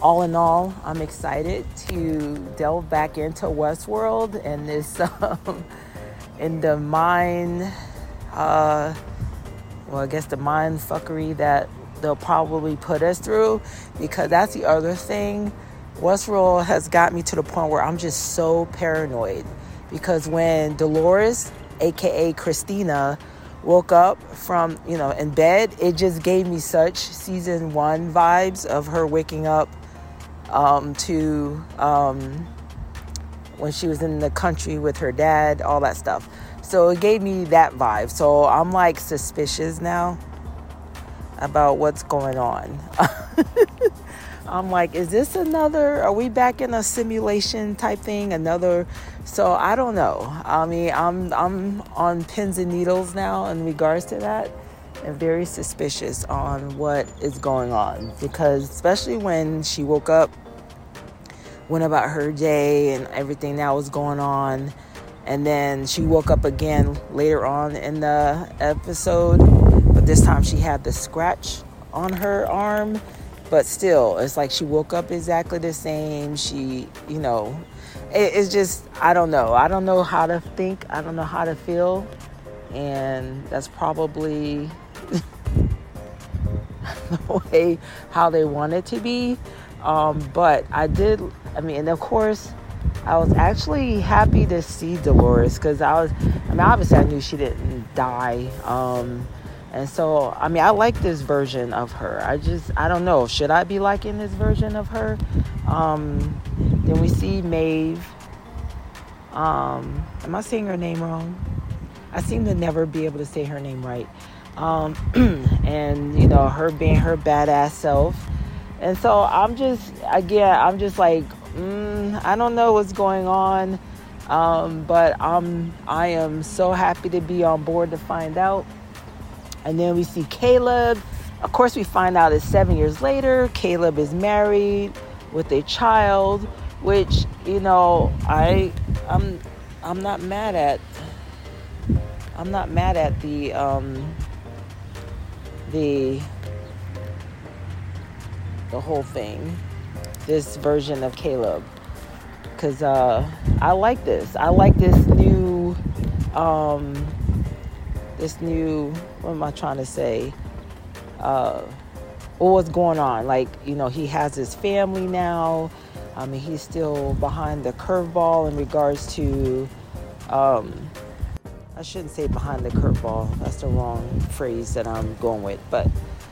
all in all, I'm excited to delve back into Westworld and this, um, in the mind, uh, well, I guess the mind fuckery that they'll probably put us through because that's the other thing. Westworld has got me to the point where I'm just so paranoid because when Dolores, aka Christina, woke up from, you know, in bed, it just gave me such season one vibes of her waking up um, to um, when she was in the country with her dad, all that stuff. So it gave me that vibe. So I'm like suspicious now about what's going on. I'm like, is this another? Are we back in a simulation type thing? Another? So I don't know. I mean, I'm I'm on pins and needles now in regards to that, and very suspicious on what is going on because especially when she woke up, went about her day and everything that was going on, and then she woke up again later on in the episode, but this time she had the scratch on her arm but still it's like she woke up exactly the same she you know it, it's just i don't know. I don't know how to think. I don't know how to feel. And that's probably the way how they want it to be. Um, but i did i mean and of course i was actually happy to see dolores because i was i mean obviously i knew she didn't die. Um, and so, I mean, I like this version of her. I just, I don't know. Should I be liking this version of her? Um, then we see Maeve. Um, am I saying her name wrong? I seem to never be able to say her name right. Um, and, you know, her being her badass self. And so I'm just, again, I'm just like, mm, I don't know what's going on. Um, but I'm, I am so happy to be on board to find out. And then we see Caleb. Of course, we find out it's seven years later. Caleb is married with a child, which you know, I, I'm, I'm not mad at. I'm not mad at the, um, the, the whole thing. This version of Caleb, because uh, I like this. I like this new. Um, this new what am I trying to say? Uh, what's going on? Like, you know, he has his family now. I mean, he's still behind the curveball in regards to Um, I shouldn't say behind the curveball. That's the wrong phrase that I'm going with. But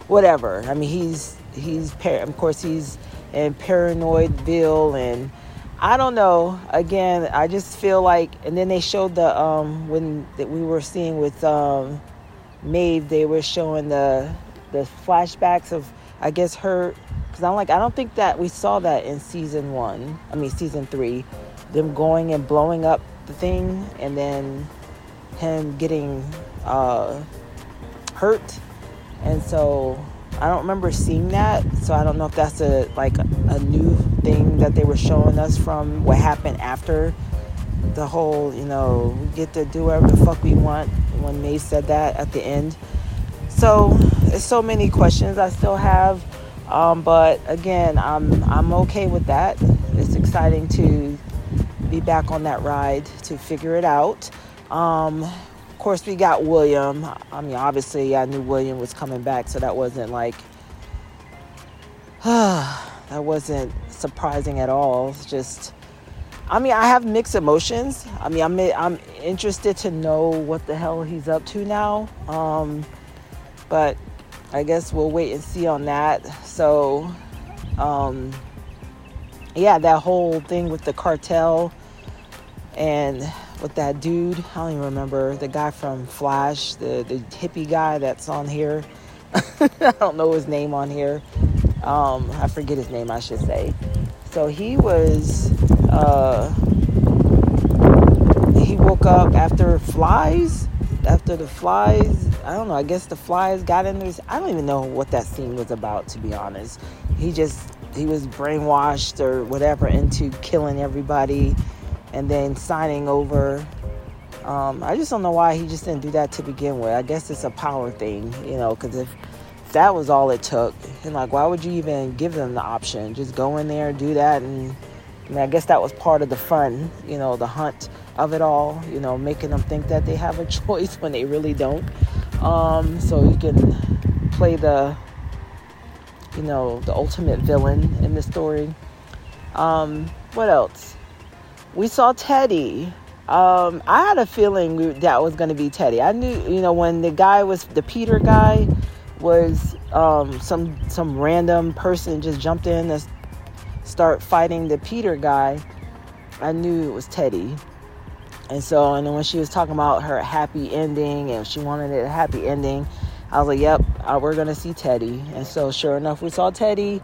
whatever. I mean, he's he's par- of course he's in Paranoidville, and I don't know. Again, I just feel like. And then they showed the um when that we were seeing with um Maeve, they were showing the the flashbacks of I guess her because I'm like I don't think that we saw that in season one. I mean season three, them going and blowing up the thing, and then him getting uh, hurt, and so I don't remember seeing that. So I don't know if that's a like a new thing that they were showing us from what happened after the whole, you know, we get to do whatever the fuck we want when May said that at the end. So there's so many questions I still have. Um, but again, I'm I'm okay with that. It's exciting to be back on that ride to figure it out. Um, of course, we got William. I mean, obviously, I knew William was coming back, so that wasn't like that wasn't surprising at all. It's just, I mean, I have mixed emotions. I mean, I'm I'm interested to know what the hell he's up to now. Um, but I guess we'll wait and see on that. So, um, yeah, that whole thing with the cartel and with that dude. I don't even remember the guy from Flash, the the hippie guy that's on here. I don't know his name on here. Um, I forget his name, I should say. So he was. Uh, he woke up after flies. After the flies, I don't know. I guess the flies got in his. I don't even know what that scene was about, to be honest. He just he was brainwashed or whatever into killing everybody and then signing over. Um, I just don't know why he just didn't do that to begin with. I guess it's a power thing, you know, because if that was all it took, and like, why would you even give them the option? Just go in there, do that, and I mean, I guess that was part of the fun, you know, the hunt of it all, you know, making them think that they have a choice when they really don't. Um, so you can play the, you know, the ultimate villain in the story. Um, what else? we saw Teddy. Um, I had a feeling that was going to be Teddy. I knew, you know, when the guy was the Peter guy was um, some some random person just jumped in and start fighting the Peter guy. I knew it was Teddy. And so, and then when she was talking about her happy ending and she wanted it a happy ending, I was like, "Yep, uh, we're gonna see Teddy." And so, sure enough, we saw Teddy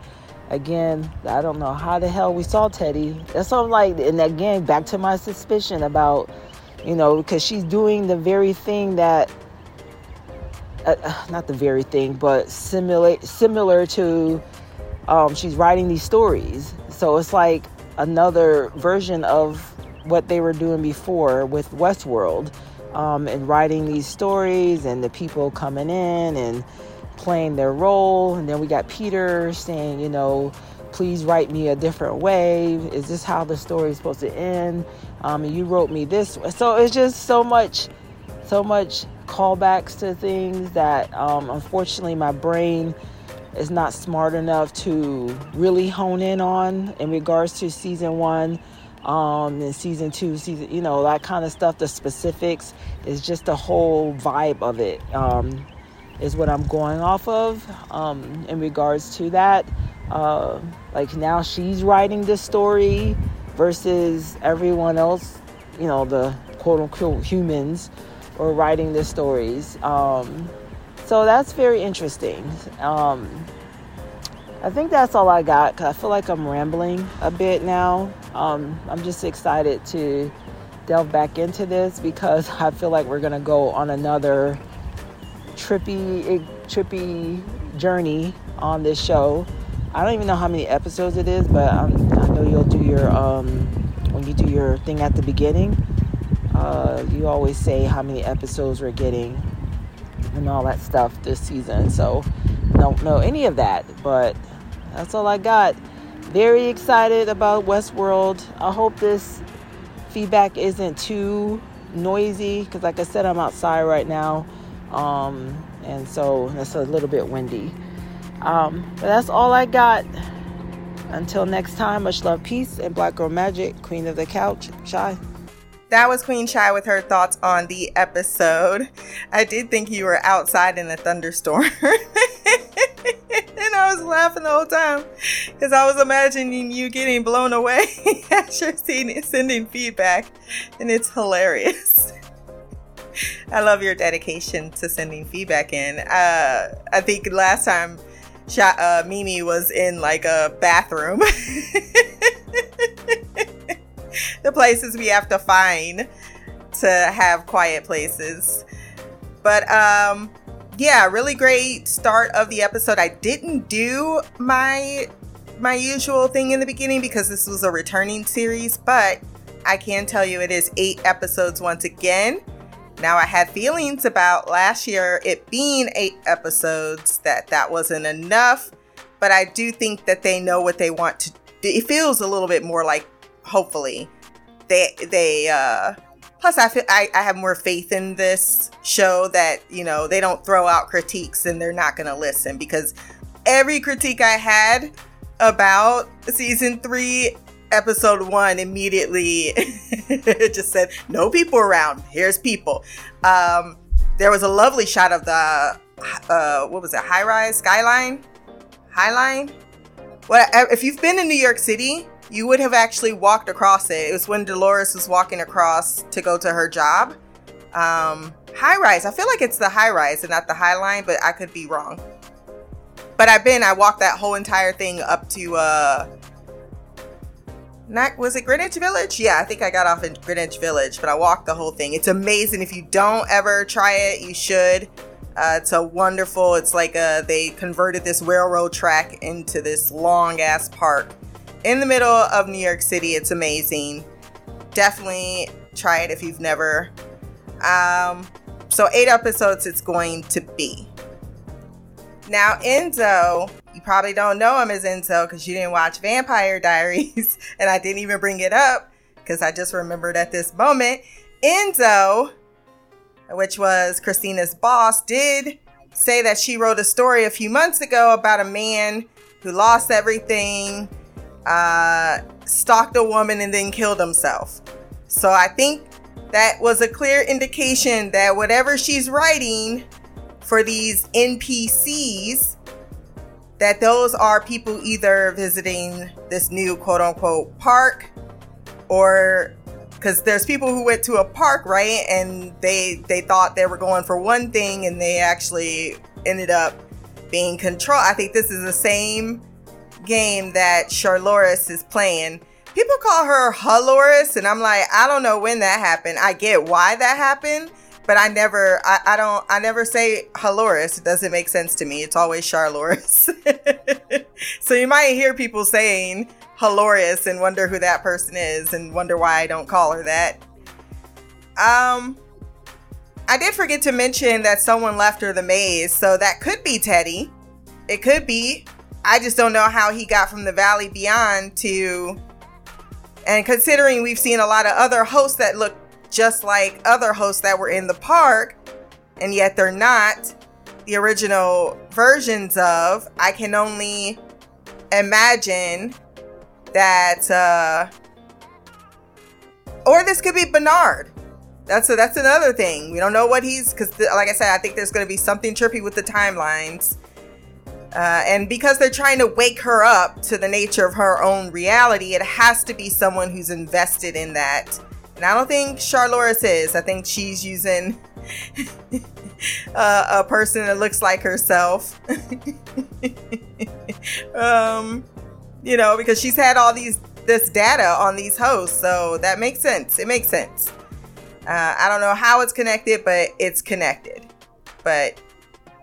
again, I don't know how the hell we saw Teddy. That's all I'm like, and again, back to my suspicion about, you know, because she's doing the very thing that, uh, uh, not the very thing, but similar similar to, um, she's writing these stories. So it's like another version of what they were doing before with Westworld, um, and writing these stories and the people coming in and playing their role. And then we got Peter saying, you know, please write me a different way. Is this how the story is supposed to end? Um, you wrote me this. So it's just so much, so much callbacks to things that um, unfortunately my brain is not smart enough to really hone in on in regards to season one um and season two season you know that kind of stuff the specifics is just the whole vibe of it um is what I'm going off of um, in regards to that. Uh, like now she's writing this story versus everyone else, you know, the quote unquote humans are writing the stories. Um, so that's very interesting. Um, I think that's all I got because I feel like I'm rambling a bit now. Um, I'm just excited to delve back into this because I feel like we're to go on another trippy, trippy journey on this show. I don't even know how many episodes it is, but um, I know you'll do your um, when you do your thing at the beginning. Uh, you always say how many episodes we're getting and all that stuff this season. So don't know any of that, but that's all I got. Very excited about Westworld. I hope this feedback isn't too noisy because, like I said, I'm outside right now. Um, and so it's a little bit windy. Um, but that's all I got. Until next time, much love, peace, and Black Girl Magic, Queen of the Couch, Shy. That was Queen Shy with her thoughts on the episode. I did think you were outside in a thunderstorm. and I was laughing the whole time because I was imagining you getting blown away as you're sending feedback, and it's hilarious. I love your dedication to sending feedback in. Uh, I think last time uh, Mimi was in like a bathroom. the places we have to find to have quiet places. But um yeah, really great start of the episode. I didn't do my my usual thing in the beginning because this was a returning series, but I can tell you it is 8 episodes once again. Now I had feelings about last year it being 8 episodes that that wasn't enough, but I do think that they know what they want to do. it feels a little bit more like hopefully they they uh plus I feel I, I have more faith in this show that you know they don't throw out critiques and they're not gonna listen because every critique I had about season three episode one immediately just said no people around here's people. Um there was a lovely shot of the uh what was it high rise skyline? Highline? What if you've been in new york city you would have actually walked across it. It was when Dolores was walking across to go to her job. Um, high rise. I feel like it's the high rise and not the high line, but I could be wrong. But I've been, I walked that whole entire thing up to, uh, not, was it Greenwich Village? Yeah, I think I got off in Greenwich Village, but I walked the whole thing. It's amazing. If you don't ever try it, you should. Uh, it's a wonderful, it's like uh, they converted this railroad track into this long ass park in the middle of New York City. It's amazing. Definitely try it if you've never. Um, so, eight episodes it's going to be. Now, Enzo, you probably don't know him as Enzo because you didn't watch Vampire Diaries, and I didn't even bring it up because I just remembered at this moment. Enzo, which was Christina's boss, did say that she wrote a story a few months ago about a man who lost everything uh, stalked a woman and then killed himself. So I think that was a clear indication that whatever she's writing for these NPCs, that those are people either visiting this new quote unquote park or because there's people who went to a park right and they they thought they were going for one thing and they actually ended up being controlled i think this is the same game that Charloris is playing. People call her Haloris, and I'm like, I don't know when that happened. I get why that happened, but I never, I, I don't, I never say Haloris. It doesn't make sense to me. It's always Charloris. so you might hear people saying Haloris and wonder who that person is, and wonder why I don't call her that. Um, I did forget to mention that someone left her the maze, so that could be Teddy. It could be. I just don't know how he got from the Valley Beyond to. And considering we've seen a lot of other hosts that look just like other hosts that were in the park, and yet they're not the original versions of, I can only imagine that. Uh, or this could be Bernard. That's a, that's another thing. We don't know what he's because, like I said, I think there's going to be something trippy with the timelines uh, and because they're trying to wake her up to the nature of her own reality, it has to be someone who's invested in that. And I don't think Charloris is. I think she's using uh, a person that looks like herself. um, you know, because she's had all these this data on these hosts, so that makes sense. It makes sense. Uh, I don't know how it's connected, but it's connected. But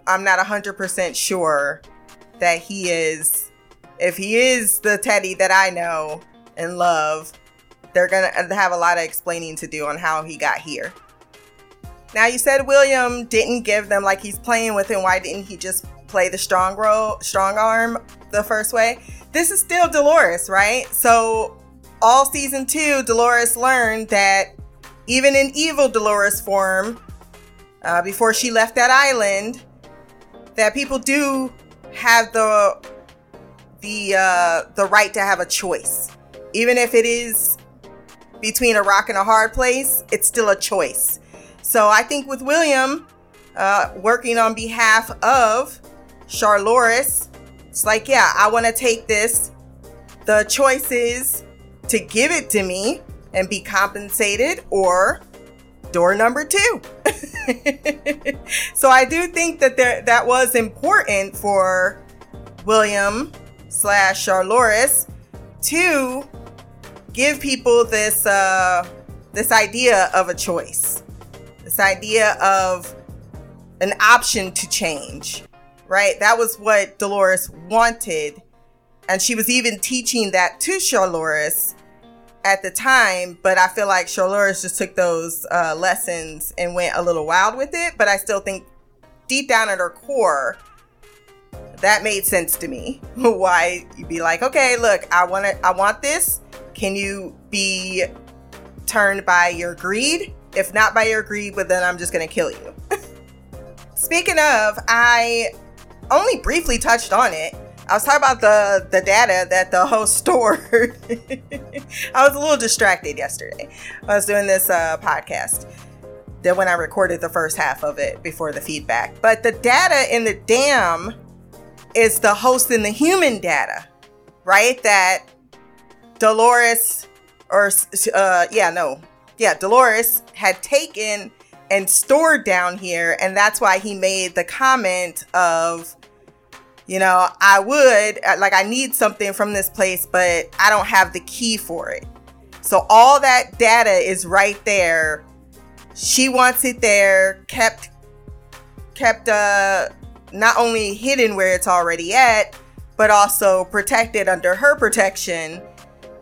I'm not 100% sure that he is, if he is the Teddy that I know and love, they're gonna have a lot of explaining to do on how he got here. Now you said William didn't give them like he's playing with him. Why didn't he just play the strong role, strong arm the first way? This is still Dolores, right? So all season two, Dolores learned that even in evil Dolores form, uh, before she left that island, that people do have the the uh, the right to have a choice, even if it is between a rock and a hard place, it's still a choice. So I think with William uh, working on behalf of Charloris, it's like, yeah, I want to take this. The choice is to give it to me and be compensated or door number two. so I do think that there that was important for William slash Charloris to give people this uh, this idea of a choice, this idea of an option to change, right? That was what Dolores wanted, and she was even teaching that to Charloris at the time. But I feel like Charloris just took those uh, lessons and went a little wild with it. But I still think deep down at her core, that made sense to me. Why you'd be like, okay, look, I want to, I want this. Can you be turned by your greed? If not by your greed, but then I'm just gonna kill you. Speaking of, I only briefly touched on it. I was talking about the the data that the host stored. I was a little distracted yesterday. I was doing this uh, podcast. Then when I recorded the first half of it before the feedback, but the data in the dam is the host and the human data, right? That Dolores, or uh, yeah, no, yeah, Dolores had taken and stored down here, and that's why he made the comment of, you know, I would uh, like I need something from this place, but I don't have the key for it. So all that data is right there. She wants it there, kept kept uh not only hidden where it's already at, but also protected under her protection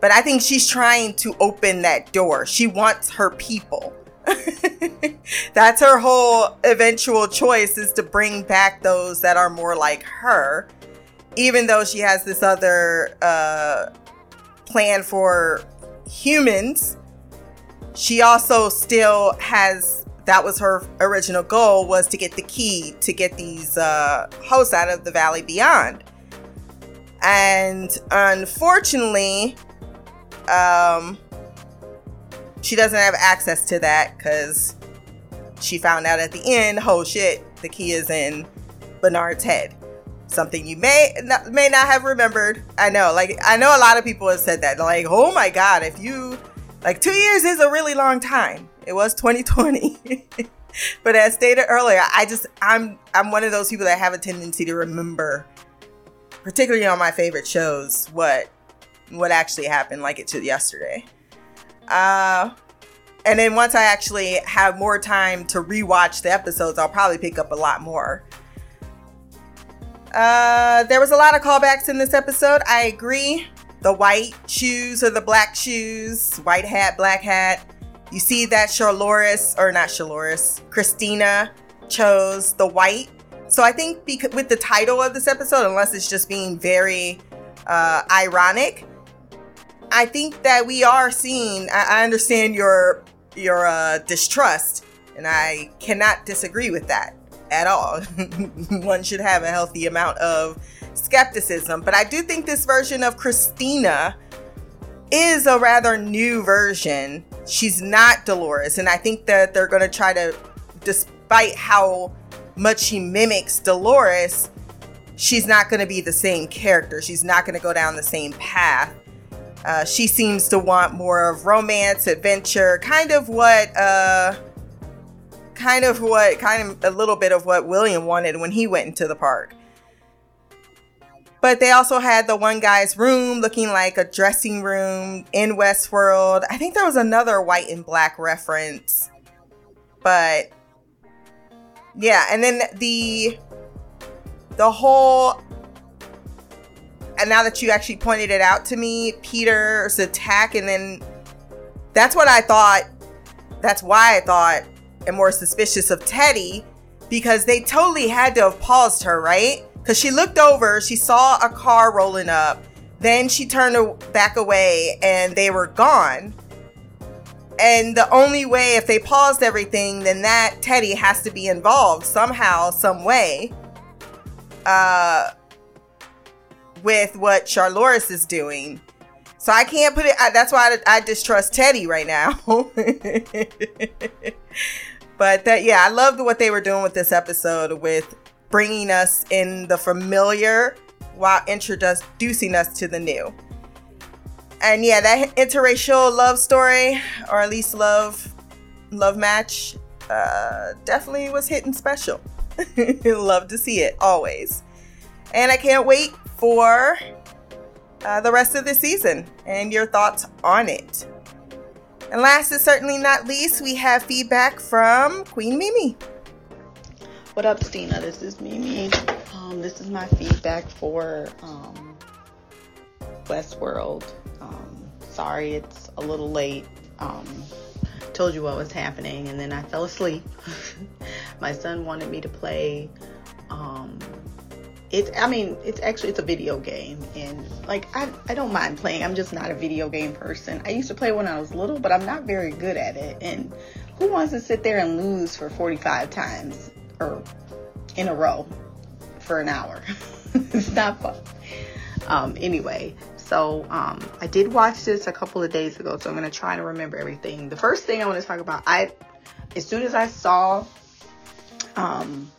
but I think she's trying to open that door. She wants her people. That's her whole eventual choice is to bring back those that are more like her, even though she has this other uh, plan for humans. She also still has that was her original goal was to get the key to get these uh, hosts out of the valley beyond. And unfortunately, um, she doesn't have access to that because she found out at the end, oh shit, the key is in Bernard's head. Something you may not, may not have remembered. I know, like I know a lot of people have said that. Like, oh my god, if you like two years is a really long time. It was 2020. but as stated earlier, I just I'm I'm one of those people that have a tendency to remember, particularly on my favorite shows, what what actually happened like it to yesterday. Uh, and then once I actually have more time to rewatch the episodes, I'll probably pick up a lot more. Uh, there was a lot of callbacks in this episode. I agree. The white shoes or the black shoes, white hat, black hat. You see that Charloris, or not Charloris, Christina chose the white. So I think with the title of this episode, unless it's just being very uh, ironic, I think that we are seeing. I, I understand your your uh, distrust, and I cannot disagree with that at all. One should have a healthy amount of skepticism, but I do think this version of Christina is a rather new version. She's not Dolores, and I think that they're going to try to, despite how much she mimics Dolores, she's not going to be the same character. She's not going to go down the same path. Uh, she seems to want more of romance, adventure, kind of what, uh, kind of what, kind of a little bit of what William wanted when he went into the park. But they also had the one guy's room looking like a dressing room in Westworld. I think there was another white and black reference. But yeah, and then the the whole now that you actually pointed it out to me, Peter's attack, and then that's what I thought. That's why I thought and more suspicious of Teddy because they totally had to have paused her, right? Because she looked over, she saw a car rolling up, then she turned back away and they were gone. And the only way, if they paused everything, then that Teddy has to be involved somehow, some way. Uh, with what Charloris is doing. So I can't put it. I, that's why I, I distrust Teddy right now. but that, yeah, I loved what they were doing with this episode with bringing us in the familiar while introducing us to the new. And yeah, that interracial love story, or at least love love match, uh, definitely was hitting special. Love to see it always. And I can't wait for uh, the rest of the season and your thoughts on it. And last and certainly not least, we have feedback from Queen Mimi. What up, Stina? This is Mimi. Um, this is my feedback for um, Westworld. Um, sorry, it's a little late. Um, told you what was happening, and then I fell asleep. my son wanted me to play. It. I mean, it's actually it's a video game, and like I, I don't mind playing. I'm just not a video game person. I used to play when I was little, but I'm not very good at it. And who wants to sit there and lose for 45 times or in a row for an hour? it's not fun. Um, anyway, so um, I did watch this a couple of days ago, so I'm gonna try to remember everything. The first thing I want to talk about, I as soon as I saw, um,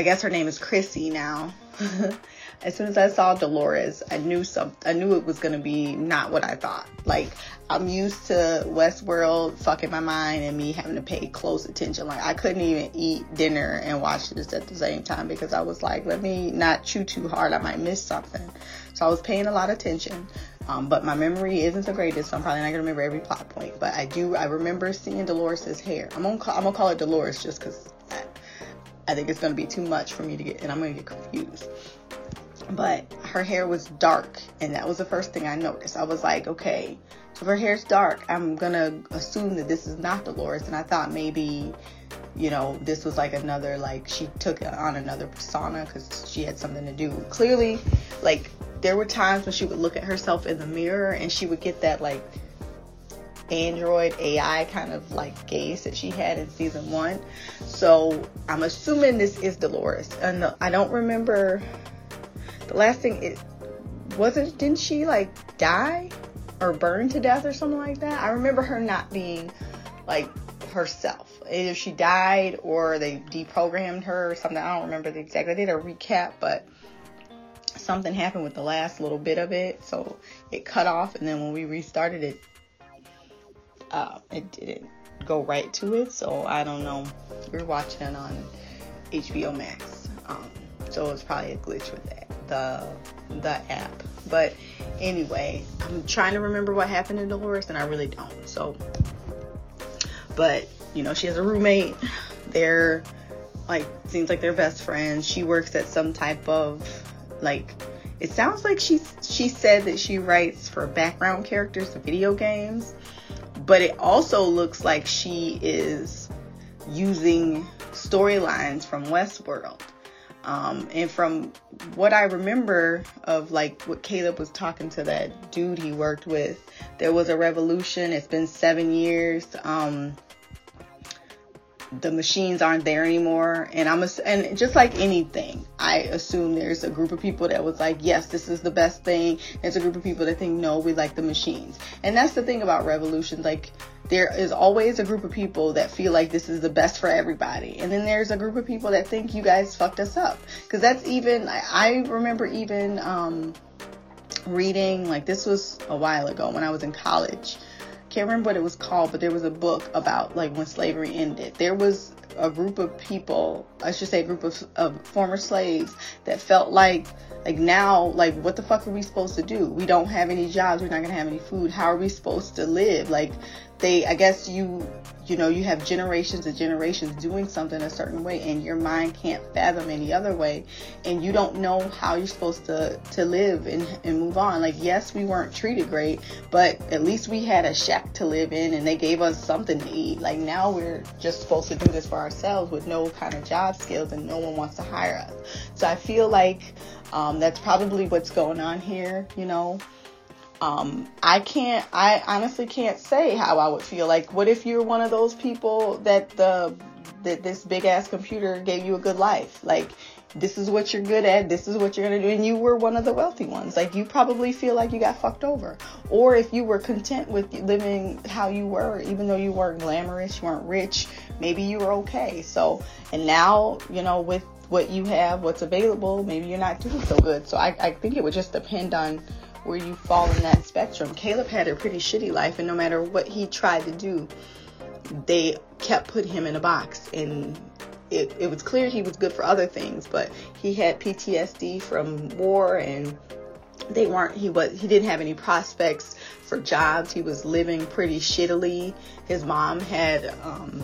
I guess her name is Chrissy now. as soon as I saw Dolores, I knew some. I knew it was gonna be not what I thought. Like I'm used to Westworld fucking my mind and me having to pay close attention. Like I couldn't even eat dinner and watch this at the same time because I was like, let me not chew too hard. I might miss something. So I was paying a lot of attention. Um, but my memory isn't the greatest, so I'm probably not gonna remember every plot point. But I do, I remember seeing Dolores's hair. I'm gonna, call, I'm gonna call it Dolores just because I, think it's gonna be too much for me to get, and I'm gonna get confused. But her hair was dark, and that was the first thing I noticed. I was like, okay, so if her hair's dark, I'm gonna assume that this is not Dolores, and I thought maybe you know, this was like another, like, she took on another persona because she had something to do. Clearly, like, there were times when she would look at herself in the mirror and she would get that like android AI kind of like gaze that she had in season one. So I'm assuming this is Dolores. And I don't remember the last thing it wasn't didn't she like die or burn to death or something like that? I remember her not being like herself. Either she died or they deprogrammed her or something. I don't remember the exact. I did a recap, but something happened with the last little bit of it, so it cut off, and then when we restarted it, it didn't go right to it. So I don't know. We're watching on HBO Max, um, so it's probably a glitch with that the the app. But anyway, I'm trying to remember what happened to Dolores, and I really don't. So, but you know, she has a roommate. They're like seems like they're best friends. She works at some type of like it sounds like she she said that she writes for background characters of video games, but it also looks like she is using storylines from Westworld. Um, and from what I remember of like what Caleb was talking to that dude he worked with, there was a revolution. It's been seven years. Um, the machines aren't there anymore. And i'm a, and just like anything i assume there's a group of people that was like yes this is the best thing. There's a group of people that think no we like the machines. And that's the thing about revolutions like there is always a group of people that feel like this is the best for everybody. And then there's a group of people that think you guys fucked us up. Because that's even I, I remember even um reading like this was a while ago when i was in college can't remember what it was called, but there was a book about like when slavery ended. There was a group of people, I should say a group of, of former slaves that felt like like now like what the fuck are we supposed to do? We don't have any jobs, we're not gonna have any food. How are we supposed to live? Like they I guess you you know you have generations and generations doing something a certain way and your mind can't fathom any other way and you don't know how you're supposed to to live and, and move on. Like yes we weren't treated great but at least we had a shack to live in and they gave us something to eat. Like now we're just supposed to do this for ourselves with no kind of job skills and no one wants to hire us. So i feel like um, that's probably what's going on here you know um, I can't, I honestly can't say how I would feel. Like, what if you're one of those people that the, that this big ass computer gave you a good life? Like, this is what you're good at, this is what you're gonna do, and you were one of the wealthy ones. Like you probably feel like you got fucked over. Or if you were content with living how you were, even though you weren't glamorous, you weren't rich, maybe you were okay. So and now, you know, with what you have, what's available, maybe you're not doing so good. So I, I think it would just depend on where you fall in that spectrum. Caleb had a pretty shitty life and no matter what he tried to do, they kept putting him in a box and it, it was clear he was good for other things, but he had PTSD from war and they weren't he was he didn't have any prospects for jobs. He was living pretty shittily. His mom had um,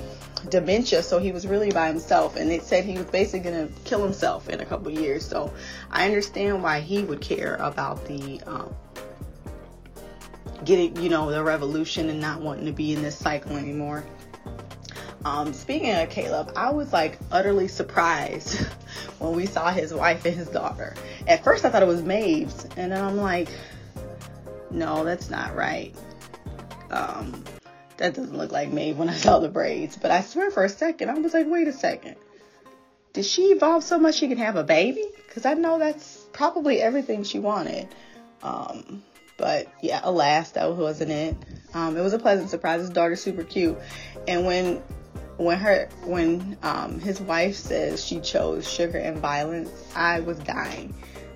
dementia so he was really by himself and they said he was basically going to kill himself in a couple years. So i understand why he would care about the um, getting you know the revolution and not wanting to be in this cycle anymore um, speaking of Caleb, I was like utterly surprised when we saw his wife and his daughter. At first, I thought it was Maeve's, and then I'm like, no, that's not right. Um, that doesn't look like Maeve when I saw the braids. But I swear for a second, I was like, wait a second. Did she evolve so much she can have a baby? Because I know that's probably everything she wanted. Um, but yeah, alas, that wasn't it. Um, it was a pleasant surprise. His daughter's super cute. And when when her when um, his wife says she chose sugar and violence, I was dying.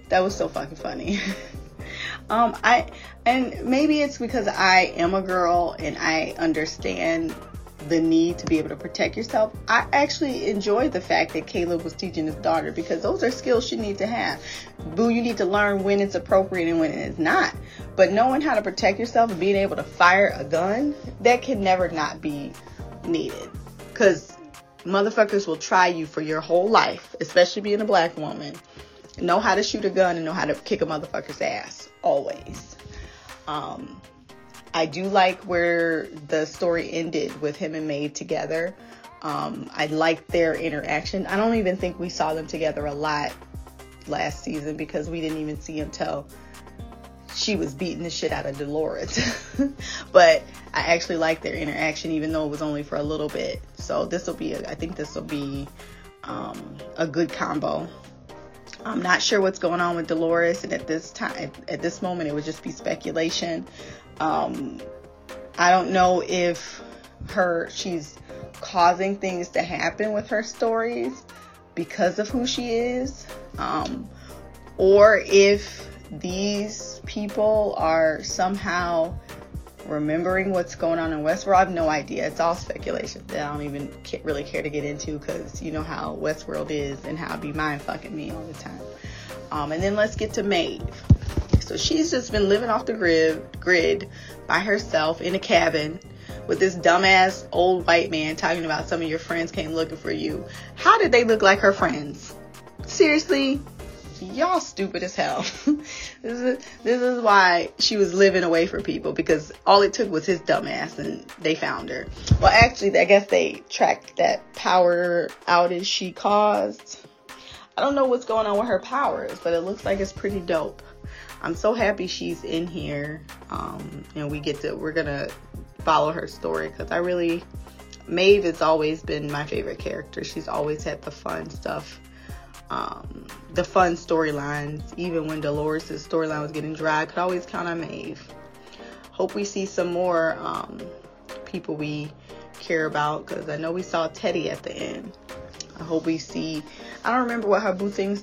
That was so fucking funny. um, I and maybe it's because I am a girl and I understand the need to be able to protect yourself. I actually enjoyed the fact that Caleb was teaching his daughter because those are skills she needs to have. Boo, you need to learn when it's appropriate and when it is not. But knowing how to protect yourself and being able to fire a gun, that can never not be needed. Because motherfuckers will try you for your whole life, especially being a black woman. Know how to shoot a gun and know how to kick a motherfucker's ass. Always. Um, I do like where the story ended with him and Maeve together. Um, I like their interaction. I don't even think we saw them together a lot last season because we didn't even see them till she was beating the shit out of Dolores. but I actually like their interaction, even though it was only for a little bit. So this will be, a, I think this will be um, a good combo. I'm not sure what's going on with Dolores, and at this time, at this moment, it would just be speculation. Um, I don't know if her she's causing things to happen with her stories because of who she is, um, or if these people are somehow remembering what's going on in Westworld. I have no idea. It's all speculation that I don't even really care to get into because you know how Westworld is and how it be mind fucking me all the time. Um, and then let's get to Maeve. So she's just been living off the grid, grid by herself in a cabin with this dumbass old white man talking about some of your friends came looking for you. How did they look like her friends? Seriously, y'all stupid as hell. this is this is why she was living away from people because all it took was his dumbass and they found her. Well, actually, I guess they tracked that power outage she caused. I don't know what's going on with her powers, but it looks like it's pretty dope. I'm so happy she's in here, um, and we get to we're gonna follow her story because I really Maeve has always been my favorite character. She's always had the fun stuff um, the fun storylines. Even when Dolores' storyline was getting dry, could always count on Maeve. Hope we see some more um, people we care about because I know we saw Teddy at the end. I hope we see. I don't remember what her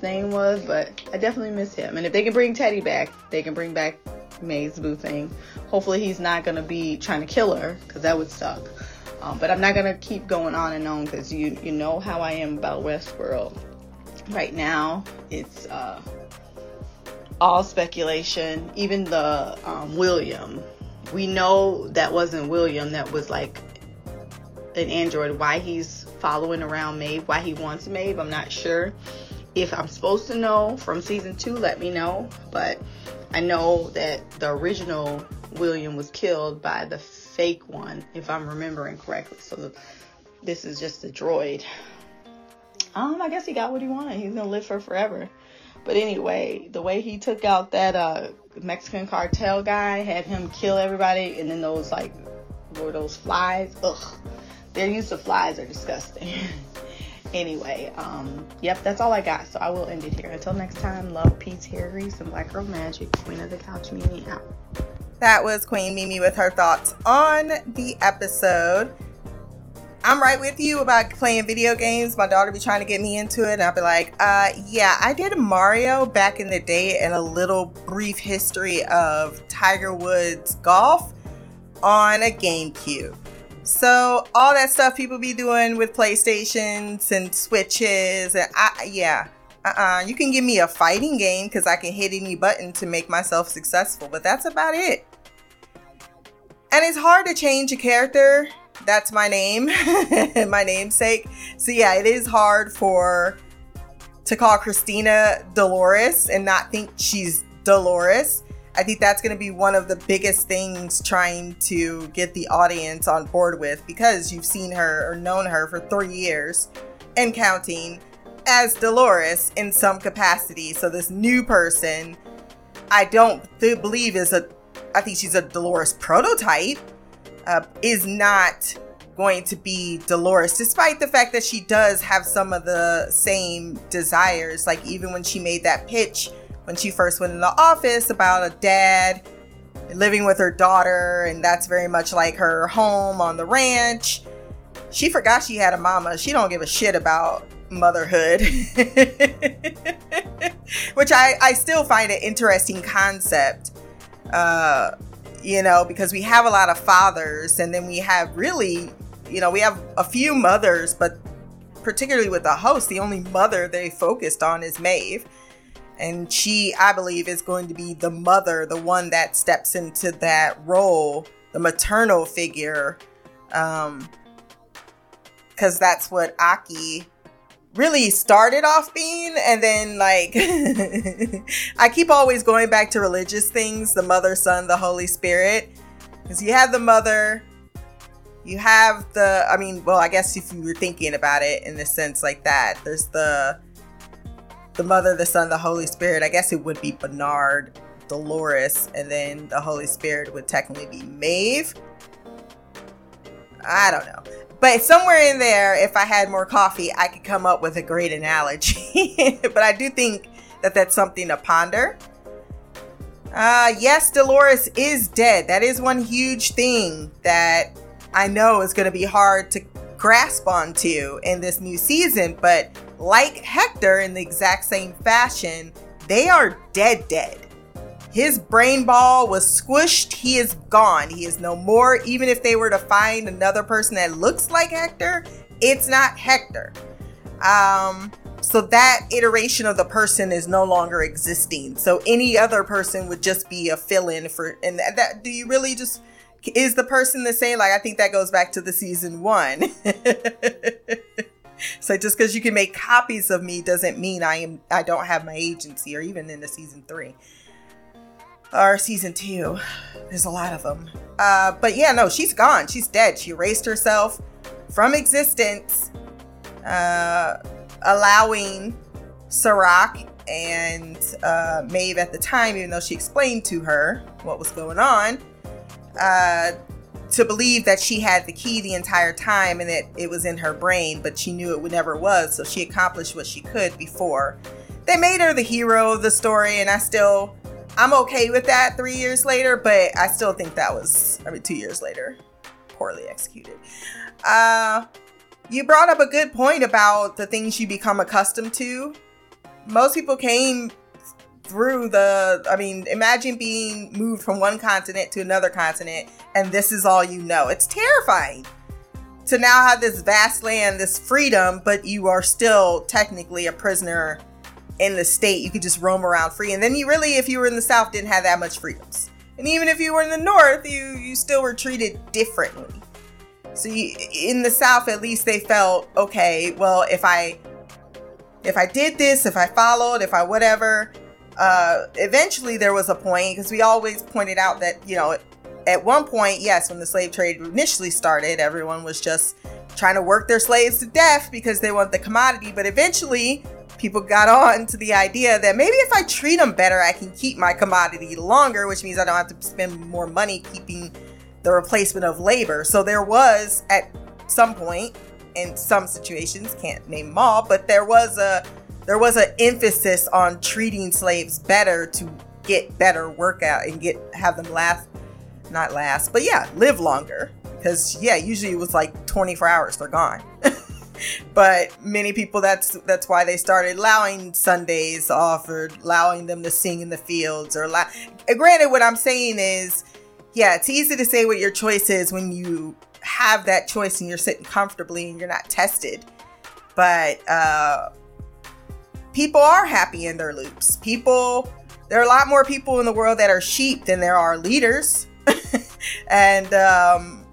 name was, but I definitely miss him. And if they can bring Teddy back, they can bring back Maeve's boo thing. Hopefully, he's not gonna be trying to kill her because that would suck. Um, but I'm not gonna keep going on and on because you you know how I am about Westworld right now it's uh, all speculation even the um, william we know that wasn't william that was like an android why he's following around Maeve, why he wants Maeve, I'm not sure. If I'm supposed to know from season two, let me know. But I know that the original William was killed by the fake one, if I'm remembering correctly. So this is just a droid um, I guess he got what he wanted. He's gonna live for forever. But anyway, the way he took out that uh, Mexican cartel guy, had him kill everybody, and then those like were those flies. Ugh, their use of flies are disgusting. anyway, um, yep, that's all I got. So I will end it here. Until next time, love, peace, hair grease, and black girl magic. Queen of the couch, Mimi out. That was Queen Mimi with her thoughts on the episode. I'm right with you about playing video games. My daughter be trying to get me into it, and I'll be like, uh, yeah, I did Mario back in the day and a little brief history of Tiger Woods golf on a GameCube. So all that stuff people be doing with PlayStations and Switches, and I, yeah, uh-uh. You can give me a fighting game because I can hit any button to make myself successful, but that's about it. And it's hard to change a character. That's my name, my namesake. So yeah, it is hard for to call Christina Dolores and not think she's Dolores. I think that's going to be one of the biggest things trying to get the audience on board with because you've seen her or known her for three years and counting as Dolores in some capacity. So this new person, I don't th- believe is a, I think she's a Dolores prototype, is not going to be Dolores, despite the fact that she does have some of the same desires. Like even when she made that pitch when she first went in the office about a dad living with her daughter, and that's very much like her home on the ranch. She forgot she had a mama. She don't give a shit about motherhood. Which I, I still find an interesting concept. Uh, you know, because we have a lot of fathers, and then we have really, you know, we have a few mothers, but particularly with the host, the only mother they focused on is Maeve. And she i believe is going to be the mother the one that steps into that role the maternal figure um because that's what aki really started off being and then like i keep always going back to religious things the mother son the holy spirit because you have the mother you have the i mean well i guess if you were thinking about it in the sense like that there's the the Mother, the Son, the Holy Spirit. I guess it would be Bernard, Dolores, and then the Holy Spirit would technically be Maeve. I don't know. But somewhere in there, if I had more coffee, I could come up with a great analogy. but I do think that that's something to ponder. Uh, yes, Dolores is dead. That is one huge thing that I know is going to be hard to grasp onto in this new season. But like Hector in the exact same fashion, they are dead dead. His brain ball was squished. He is gone. He is no more. Even if they were to find another person that looks like Hector, it's not Hector. Um, so that iteration of the person is no longer existing. So any other person would just be a fill-in for. And that, that do you really just is the person the same? Like I think that goes back to the season one. so just because you can make copies of me doesn't mean I am I don't have my agency or even in the season three or season two. There's a lot of them. Uh, but yeah, no, she's gone. She's dead. She erased herself from existence, uh, allowing Serac and uh, Maeve at the time, even though she explained to her what was going on, uh, to believe that she had the key the entire time and that it was in her brain, but she knew it would never was. So she accomplished what she could before. They made her the hero of the story, and I still, I'm okay with that three years later, but I still think that was, I mean, two years later, poorly executed. Uh, you brought up a good point about the things you become accustomed to. Most people came through the I mean, imagine being moved from one continent to another continent and this is all you know. It's terrifying to now have this vast land, this freedom, but you are still technically a prisoner in the state. You could just roam around free. And then you really, if you were in the South, didn't have that much freedoms. And even if you were in the North, you you still were treated differently. So you, in the South, at least they felt okay. Well, if I if I did this, if I followed, if I whatever, uh, eventually there was a point because we always pointed out that you know at one point yes when the slave trade initially started everyone was just trying to work their slaves to death because they want the commodity but eventually people got on to the idea that maybe if i treat them better i can keep my commodity longer which means i don't have to spend more money keeping the replacement of labor so there was at some point in some situations, can't name them all, but there was a there was an emphasis on treating slaves better to get better workout and get have them last not last, but yeah, live longer. Because yeah, usually it was like 24 hours, they're gone. but many people that's that's why they started allowing Sundays off or allowing them to sing in the fields or la- granted what I'm saying is yeah, it's easy to say what your choice is when you have that choice and you're sitting comfortably and you're not tested. But uh people are happy in their loops. People there are a lot more people in the world that are sheep than there are leaders. and um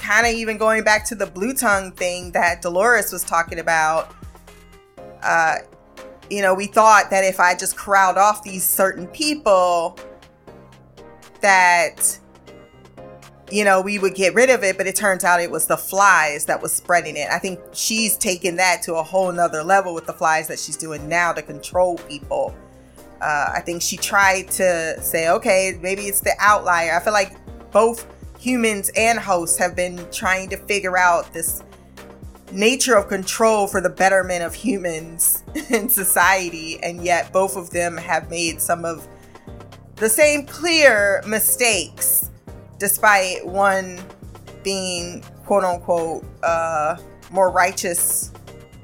kind of even going back to the blue tongue thing that Dolores was talking about, uh, you know, we thought that if I just corralled off these certain people, that you know we would get rid of it but it turns out it was the flies that was spreading it. I think she's taken that to a whole nother level with the flies that she's doing now to control people. Uh, i think she tried to say okay maybe it's the outlier. I feel like both humans and hosts have been trying to figure out this nature of control for the betterment of humans in society, and yet both of them have made some of the same clear mistakes, despite one being quote unquote uh, more righteous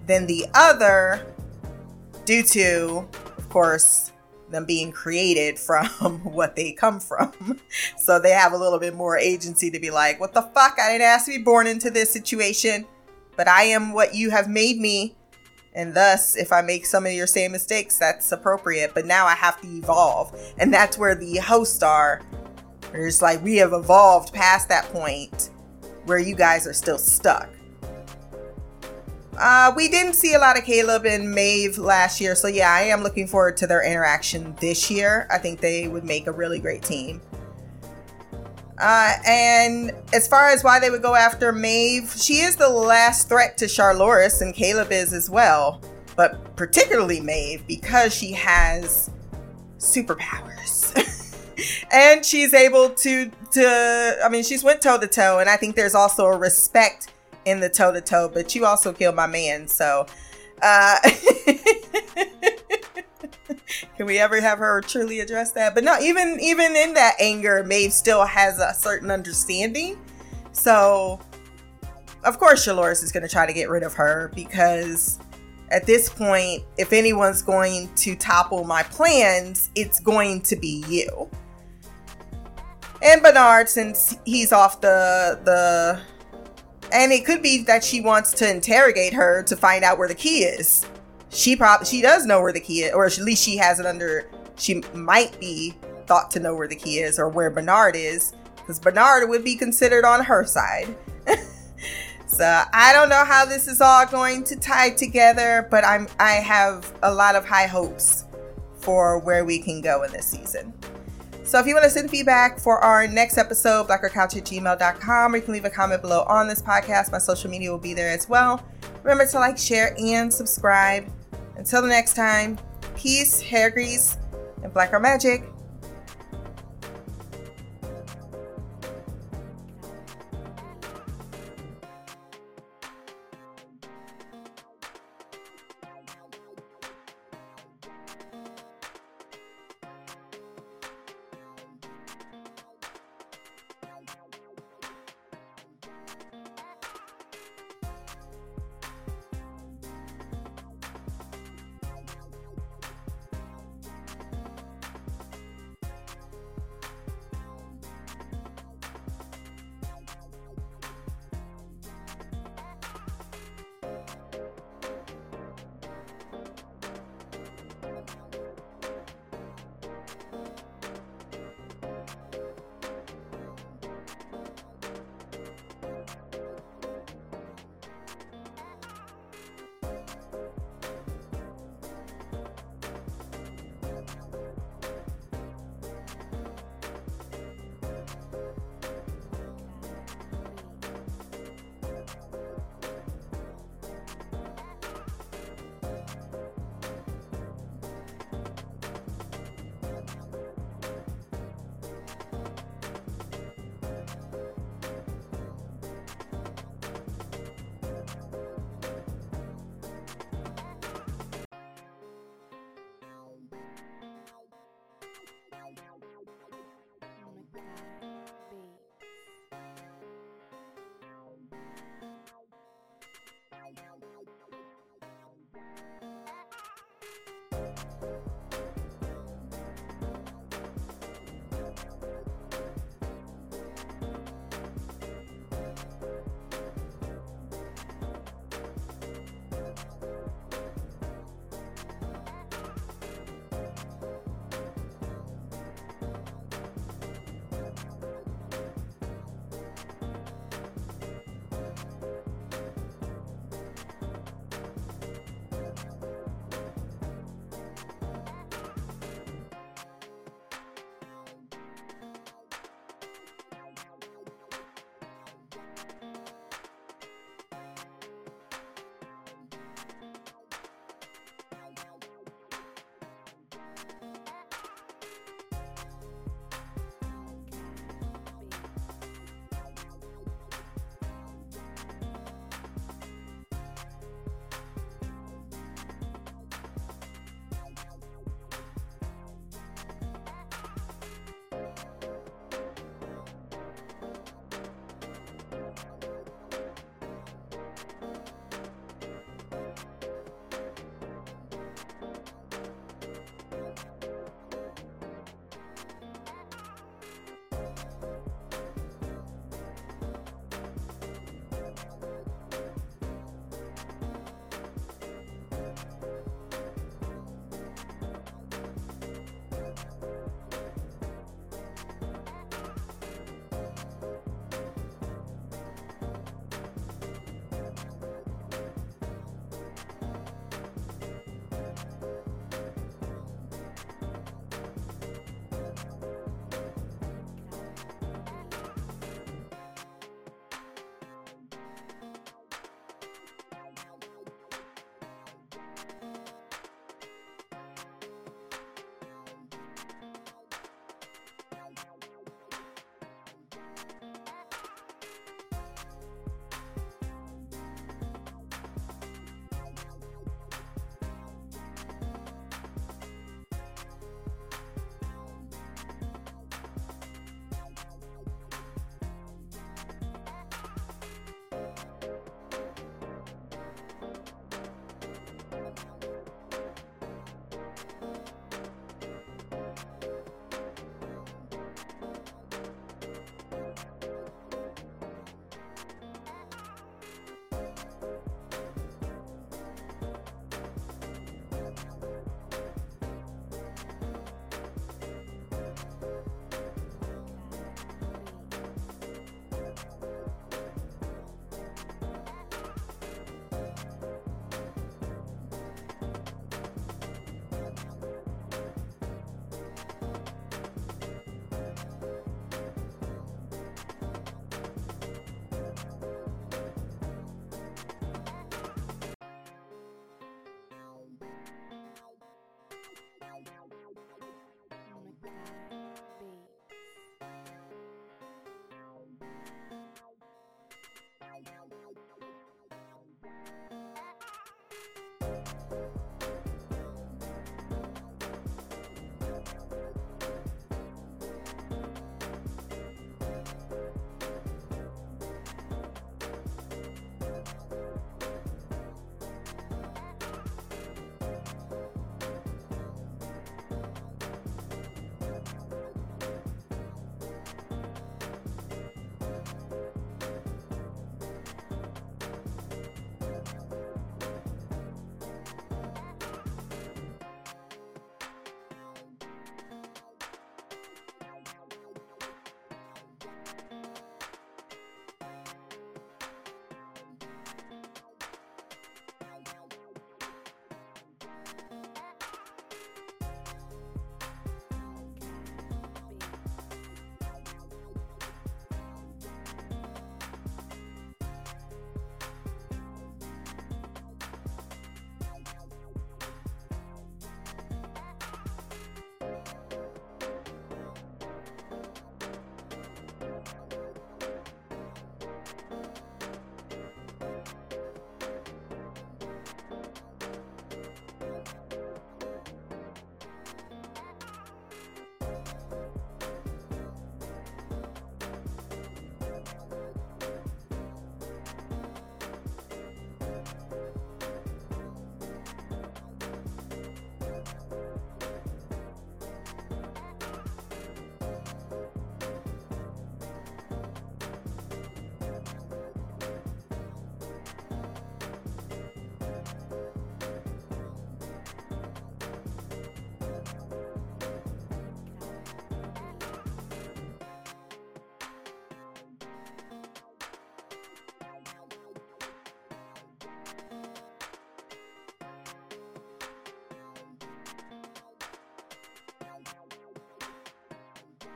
than the other, due to, of course, them being created from what they come from. So they have a little bit more agency to be like, what the fuck? I didn't ask to be born into this situation, but I am what you have made me. And thus, if I make some of your same mistakes, that's appropriate. But now I have to evolve. And that's where the hosts are. It's like we have evolved past that point where you guys are still stuck. Uh, we didn't see a lot of Caleb and Maeve last year, so yeah, I am looking forward to their interaction this year. I think they would make a really great team. Uh, and as far as why they would go after Maeve, she is the last threat to Charloris, and Caleb is as well, but particularly Maeve because she has superpowers. and she's able to to I mean she's went toe to toe and I think there's also a respect in the toe to toe, but you also killed my man. So, uh, can we ever have her truly address that? But no, even even in that anger, Maeve still has a certain understanding. So, of course, Charloris is going to try to get rid of her because at this point, if anyone's going to topple my plans, it's going to be you. And Bernard, since he's off the the and it could be that she wants to interrogate her to find out where the key is. She probably she does know where the key is, or at least she has it under. She might be thought to know where the key is or where Bernard is, because Bernard would be considered on her side. so I don't know how this is all going to tie together, but I'm I have a lot of high hopes for where we can go in this season. So if you want to send feedback for our next episode, blackgirlcouch at gmail.com, or you can leave a comment below on this podcast. My social media will be there as well. Remember to like, share, and subscribe. Until the next time, peace, hair grease, and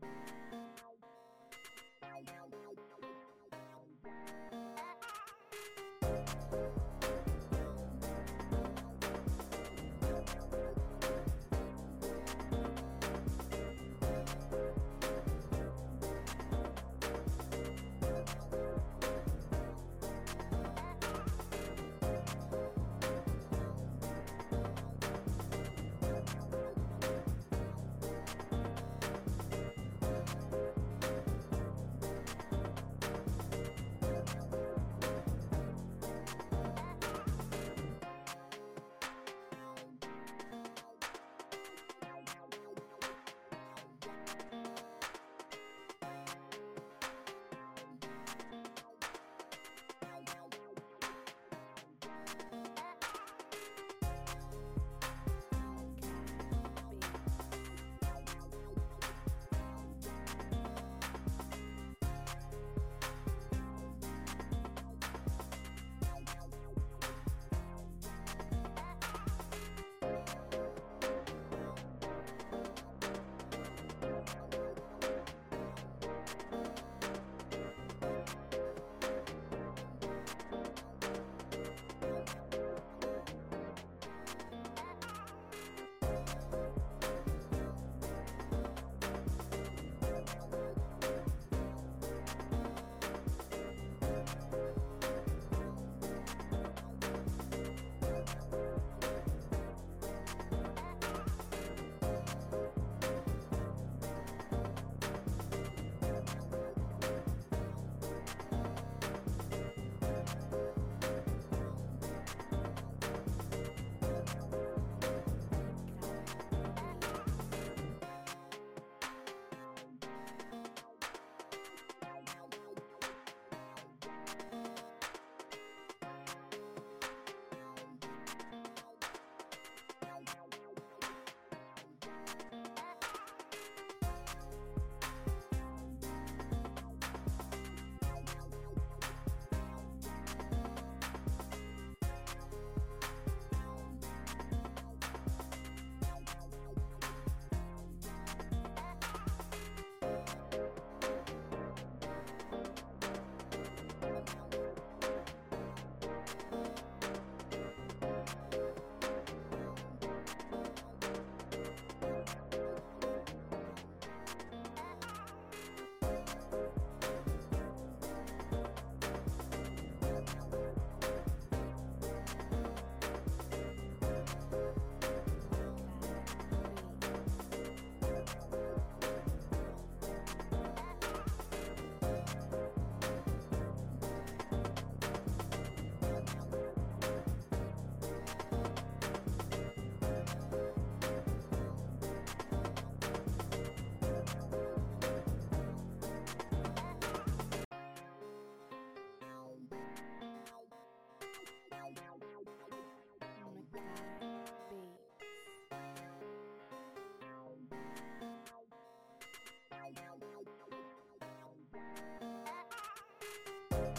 Beats.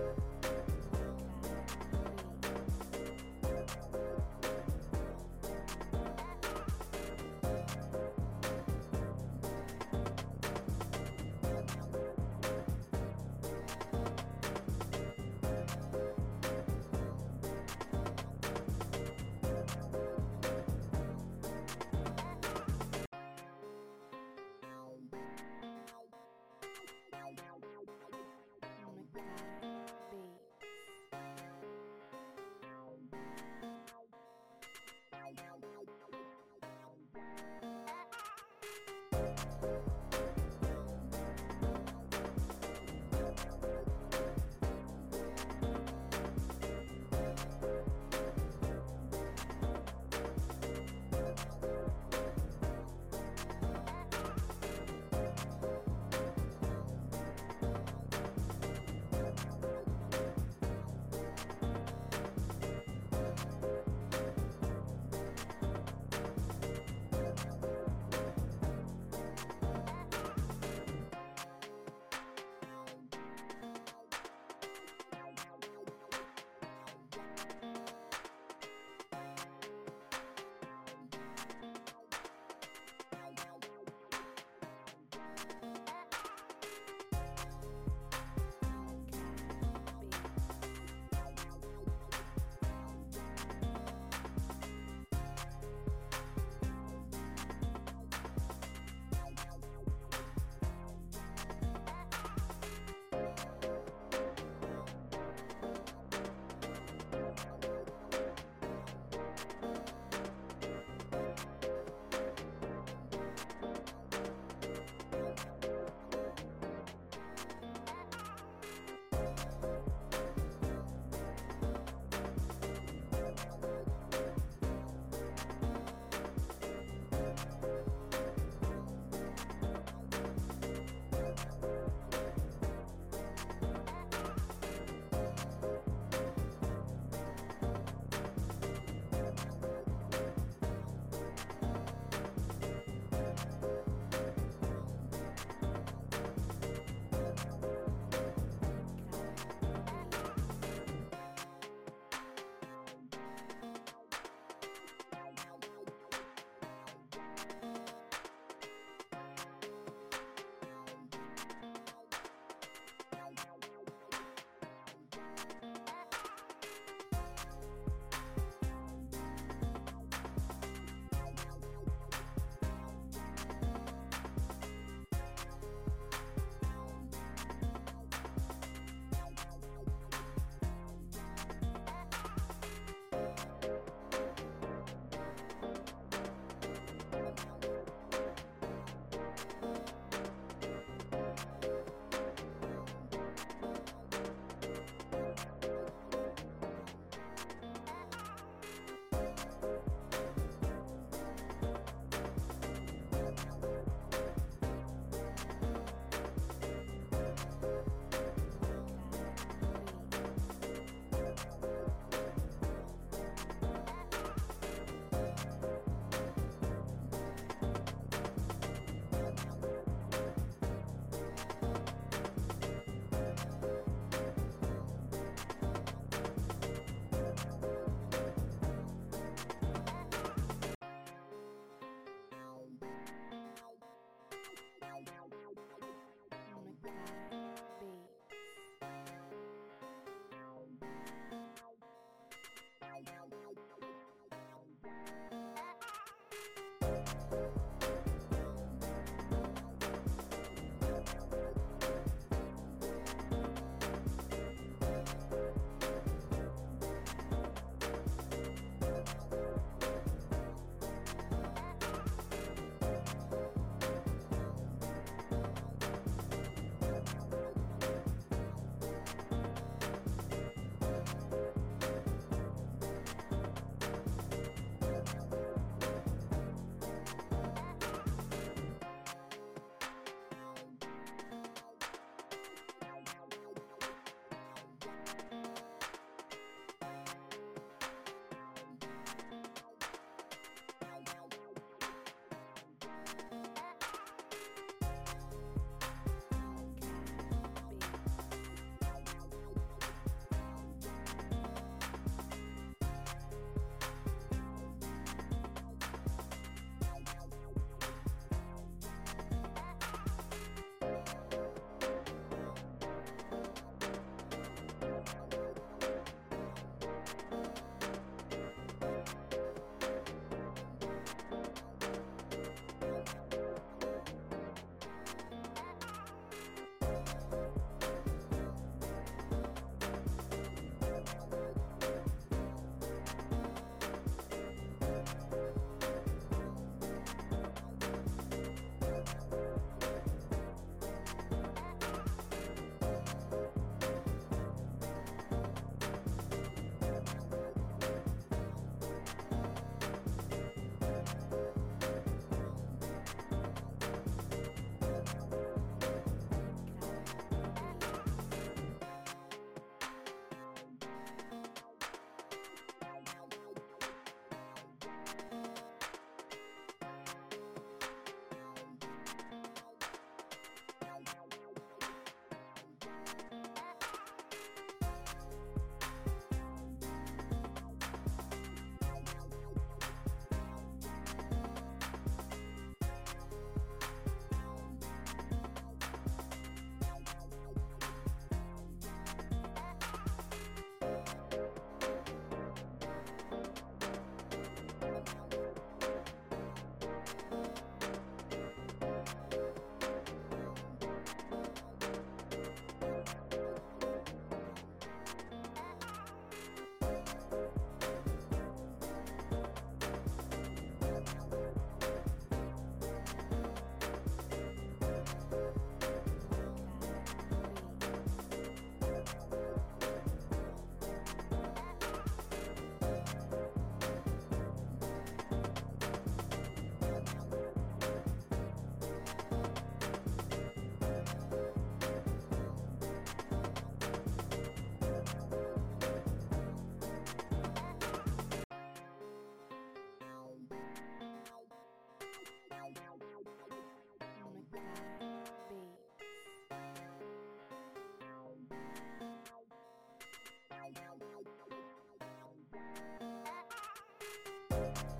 Bye. Bye.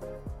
Beats.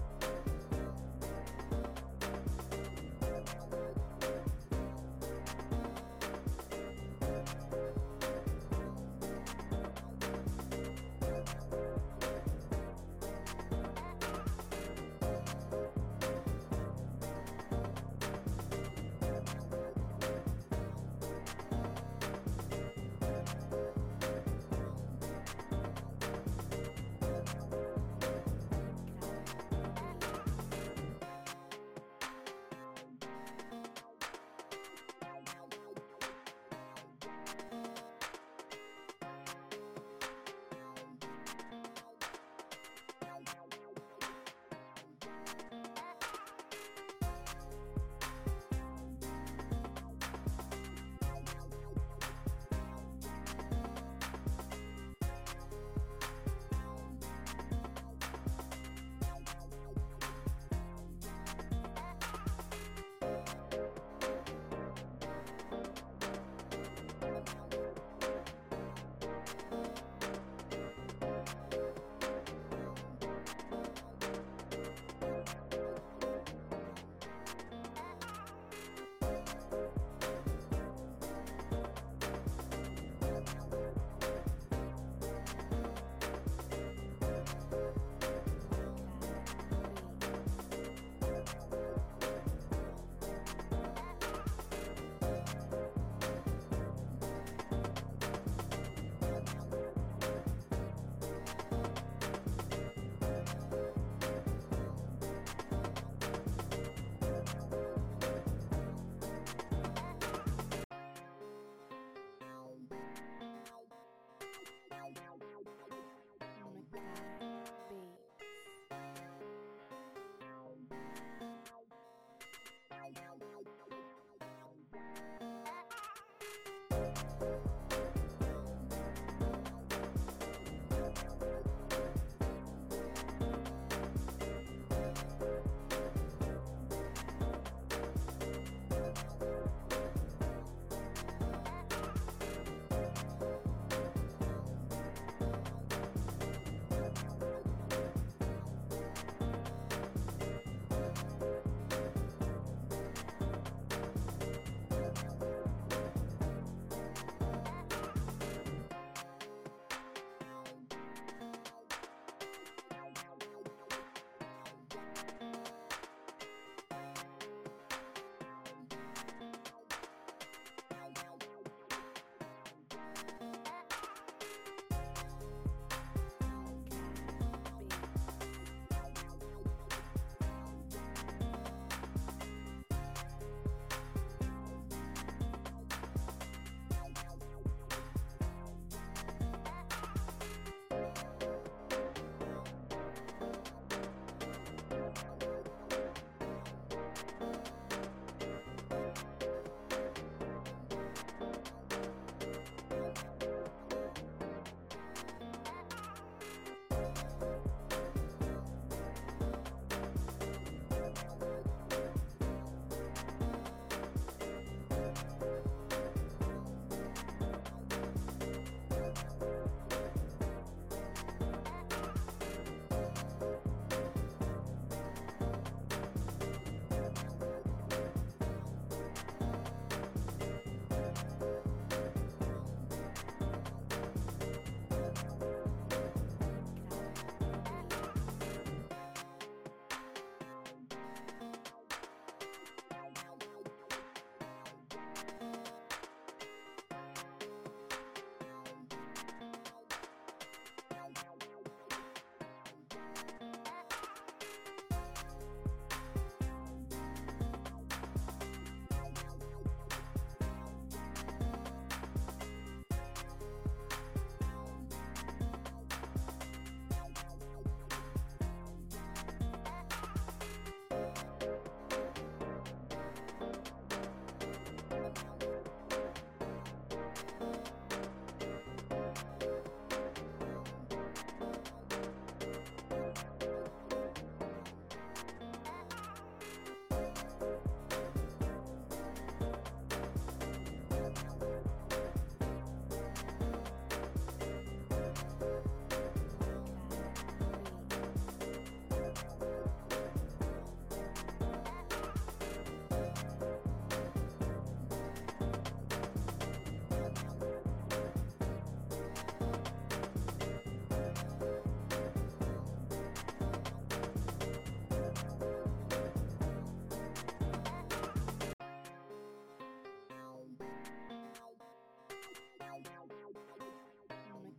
Bye.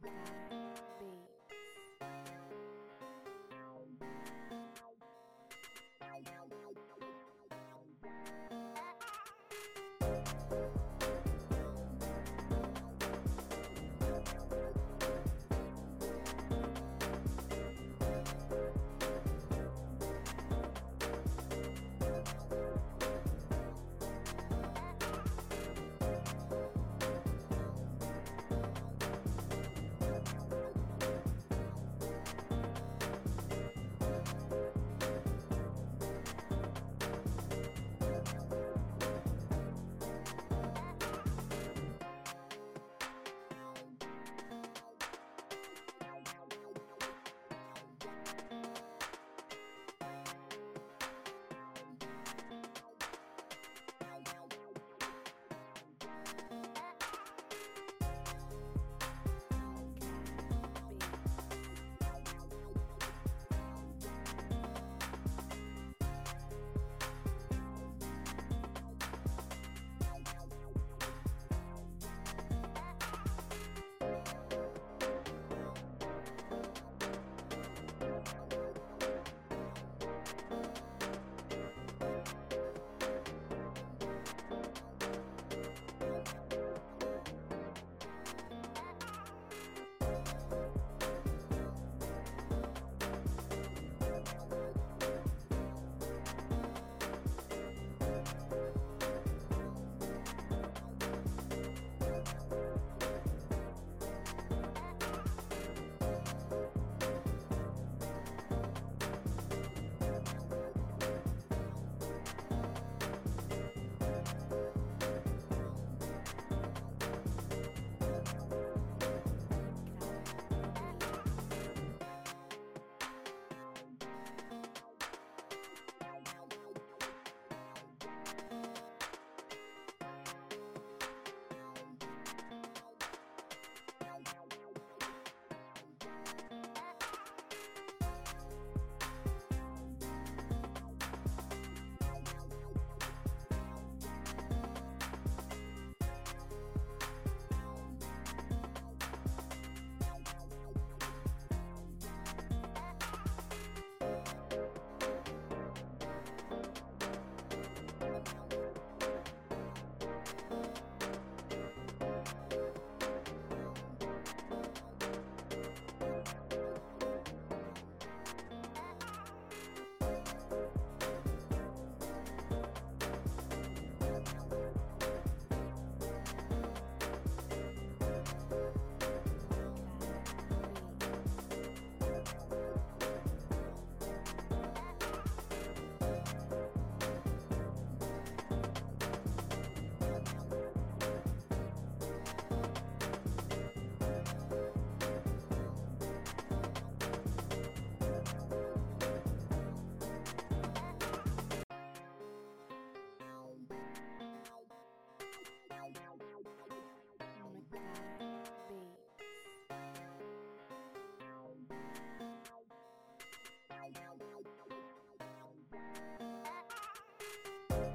Bye.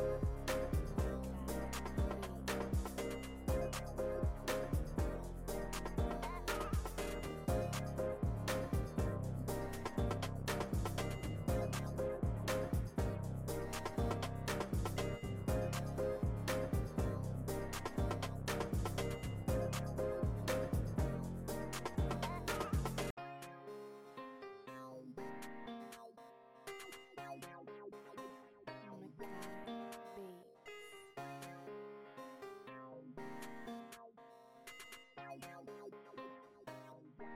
Oh my God.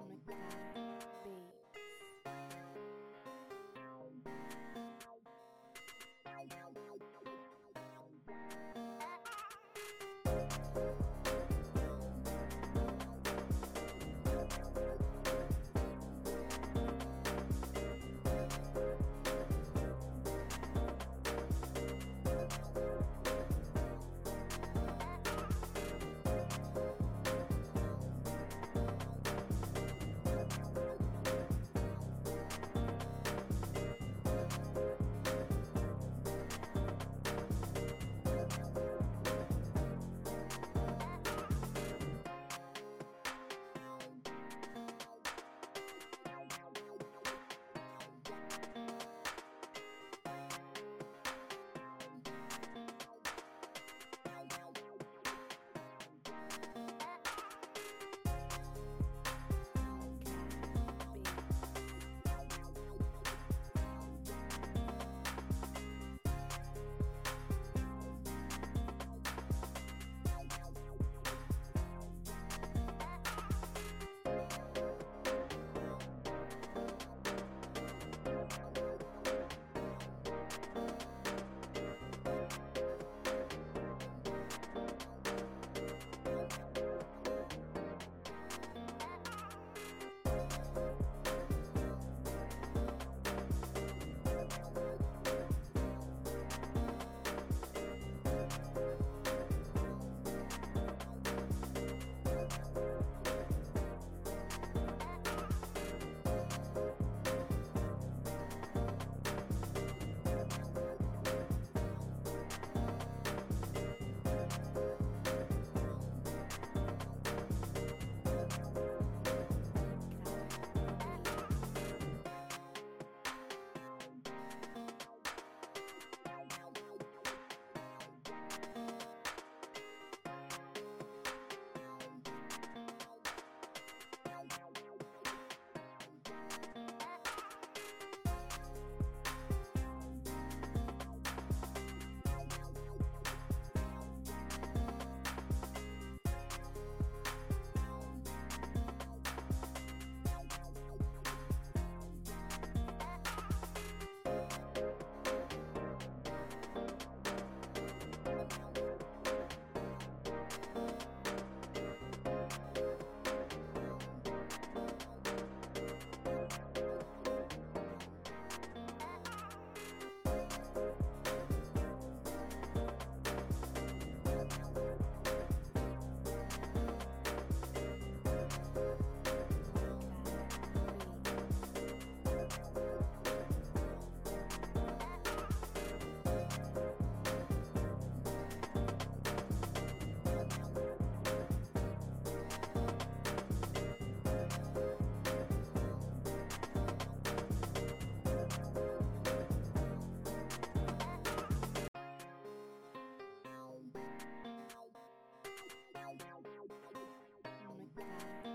On a bad beat. Bye.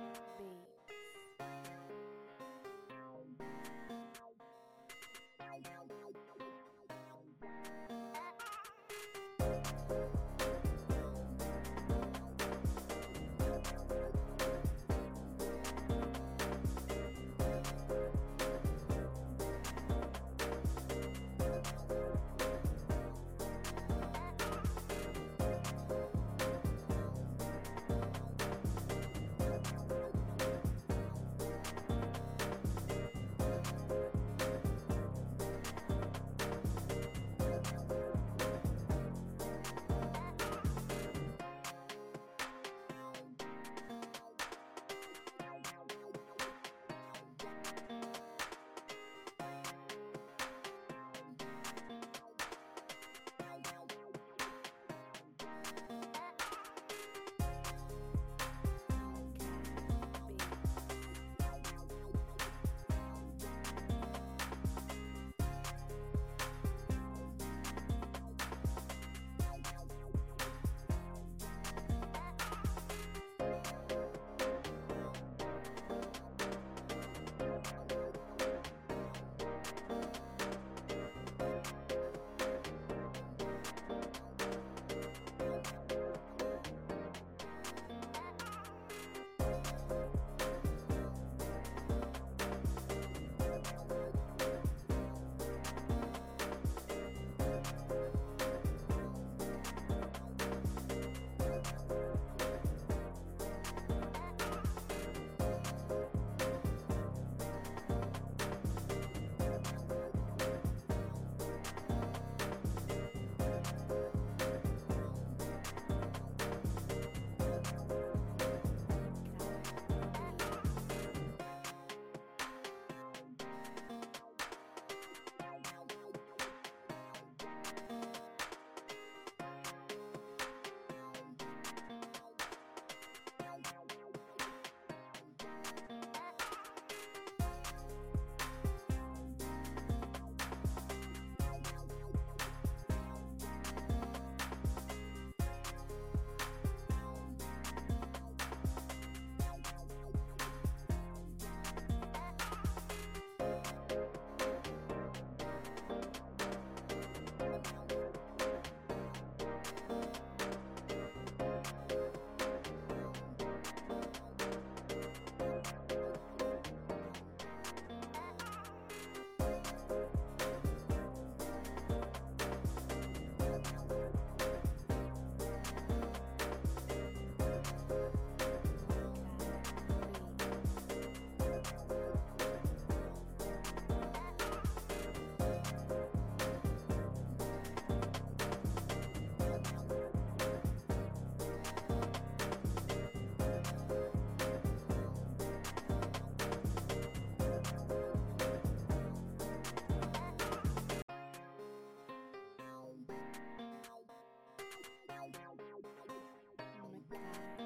back.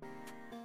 Beats.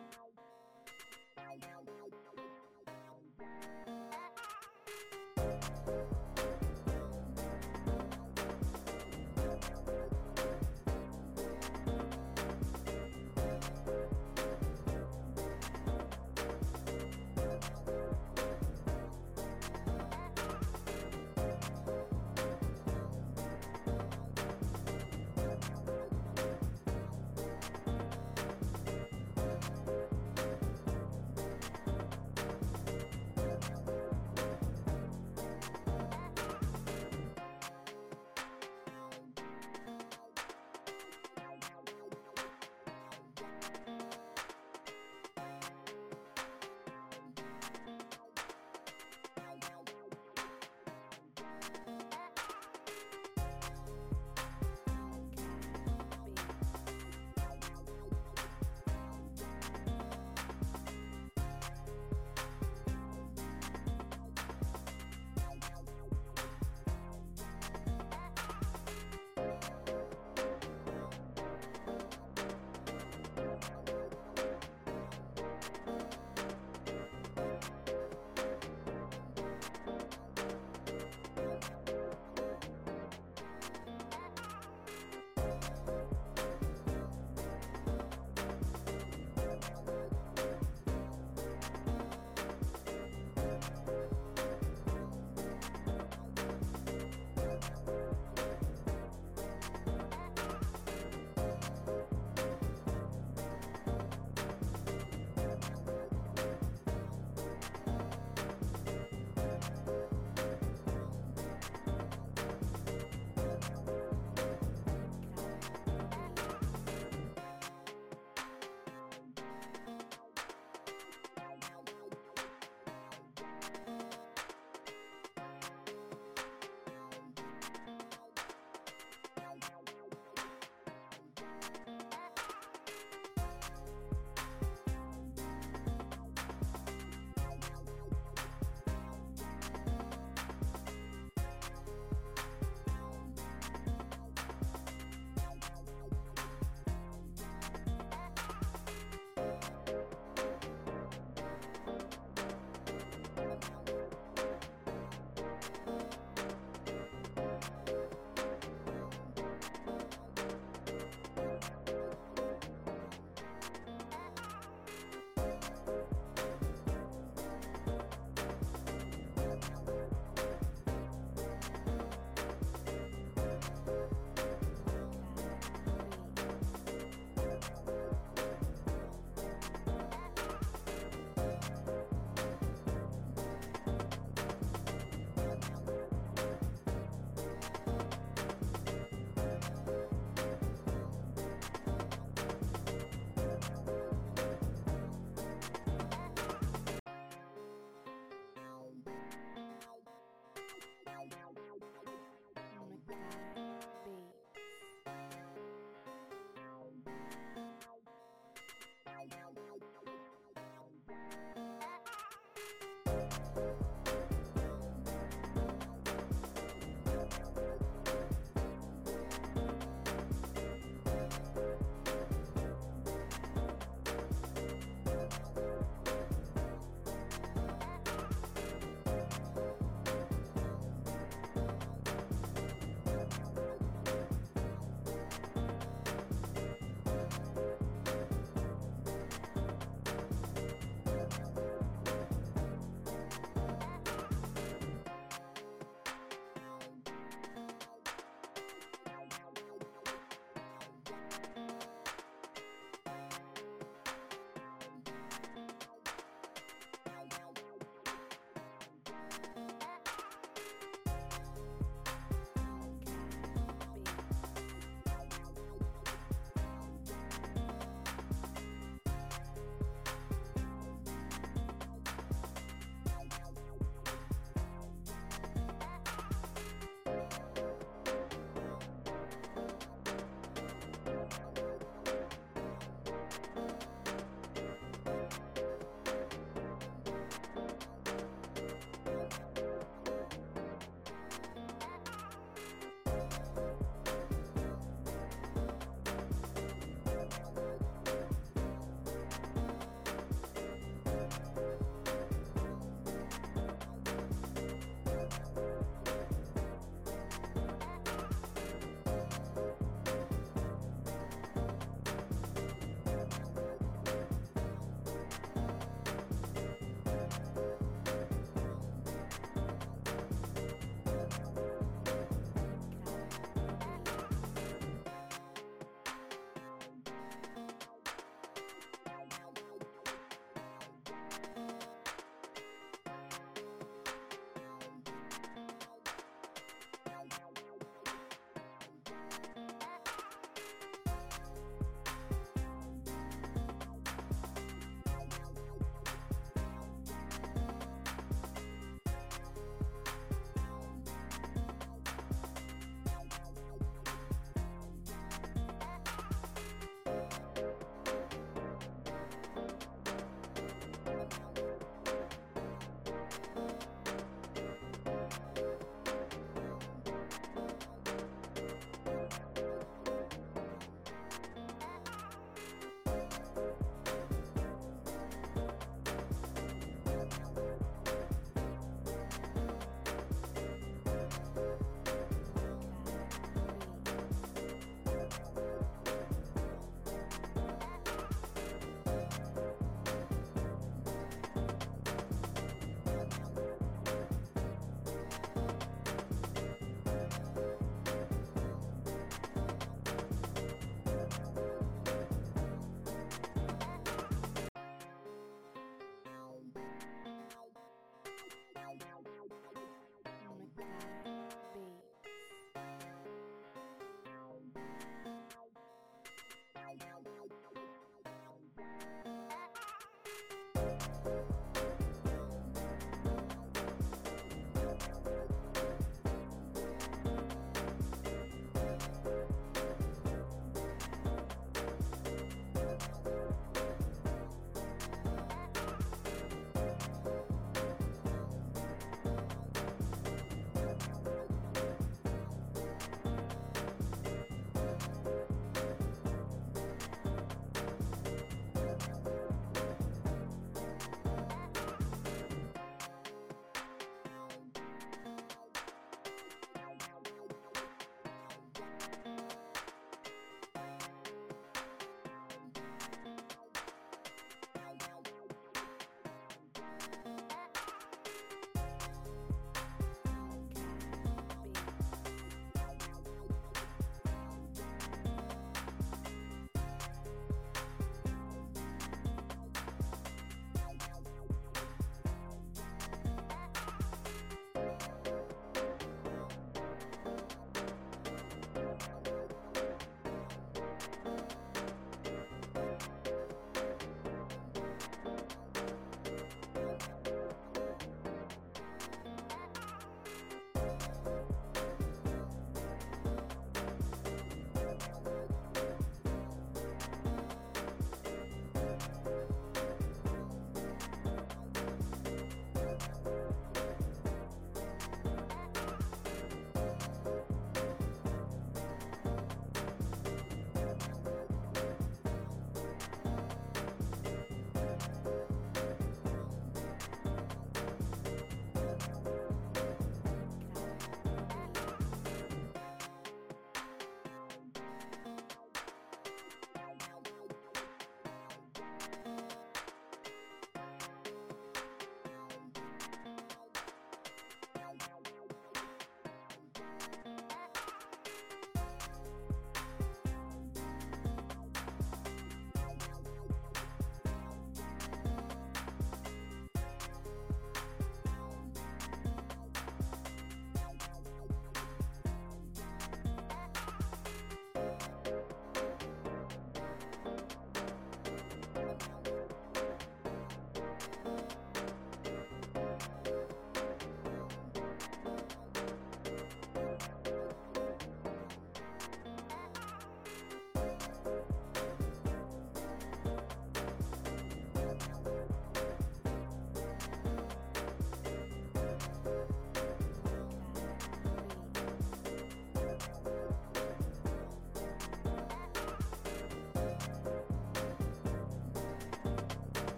Beats.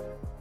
Beats.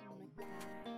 Oh my god.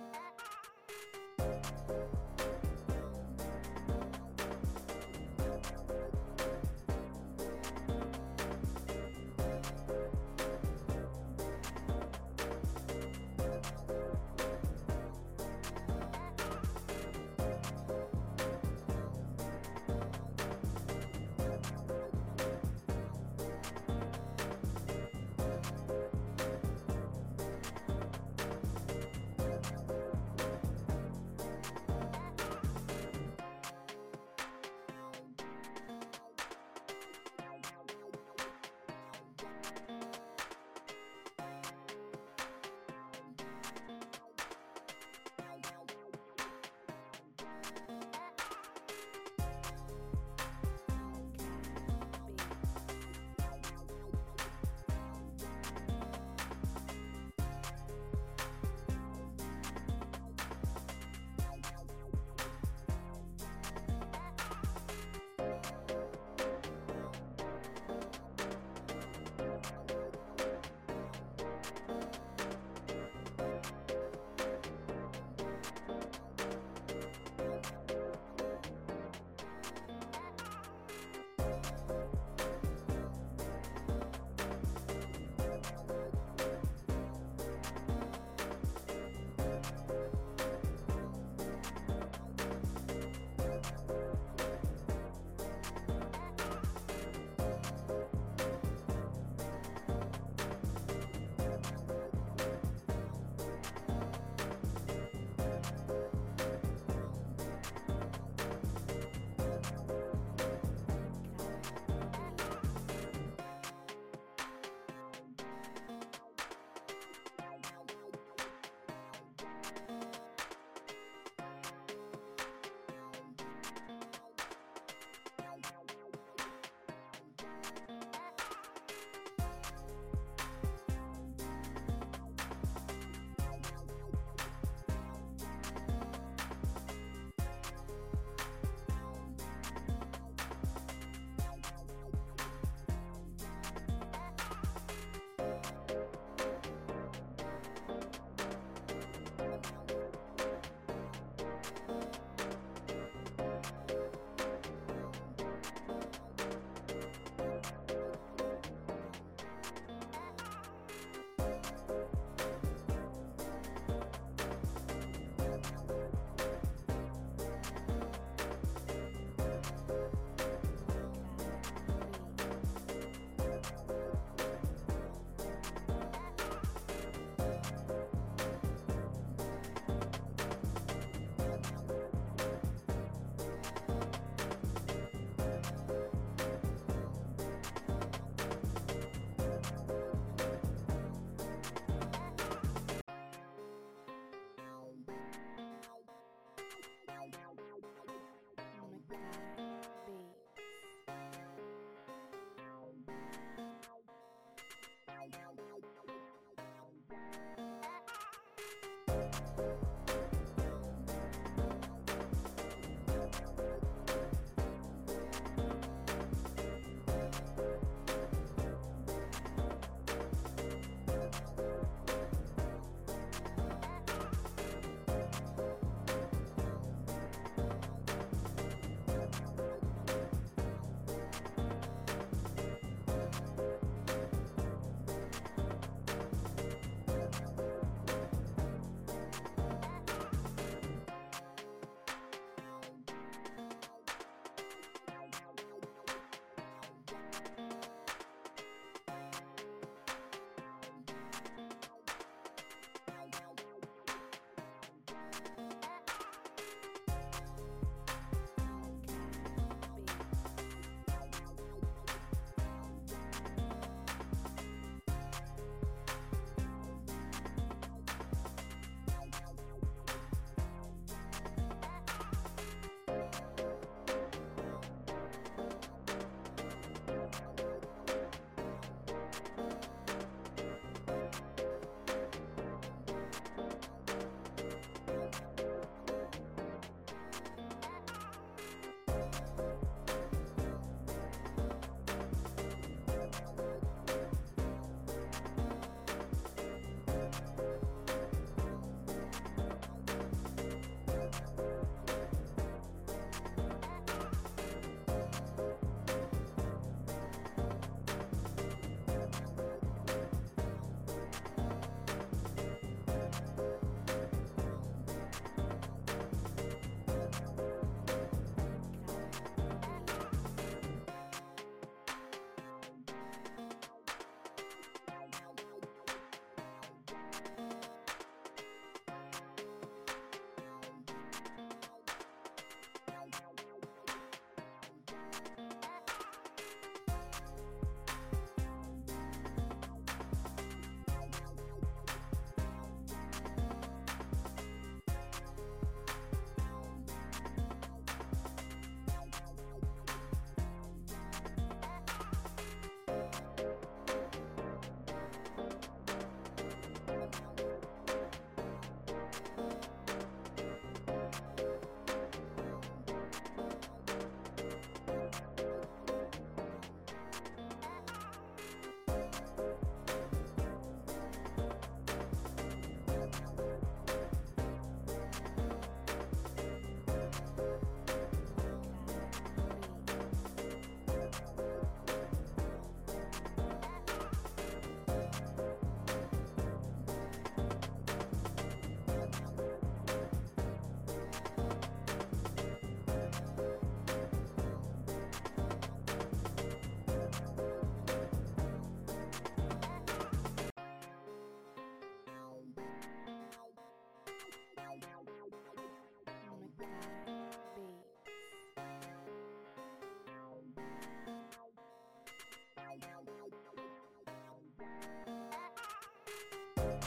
matter.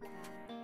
Bye.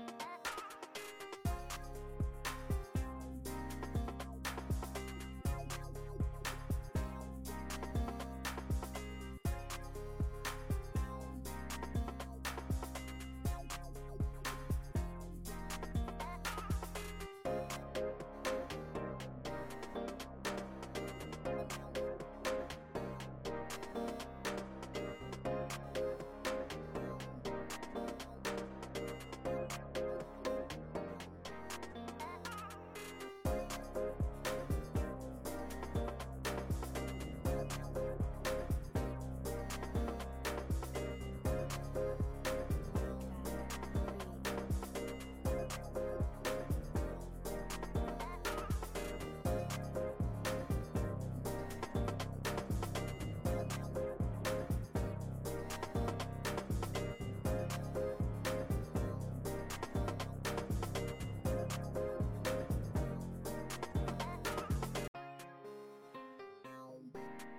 Beats.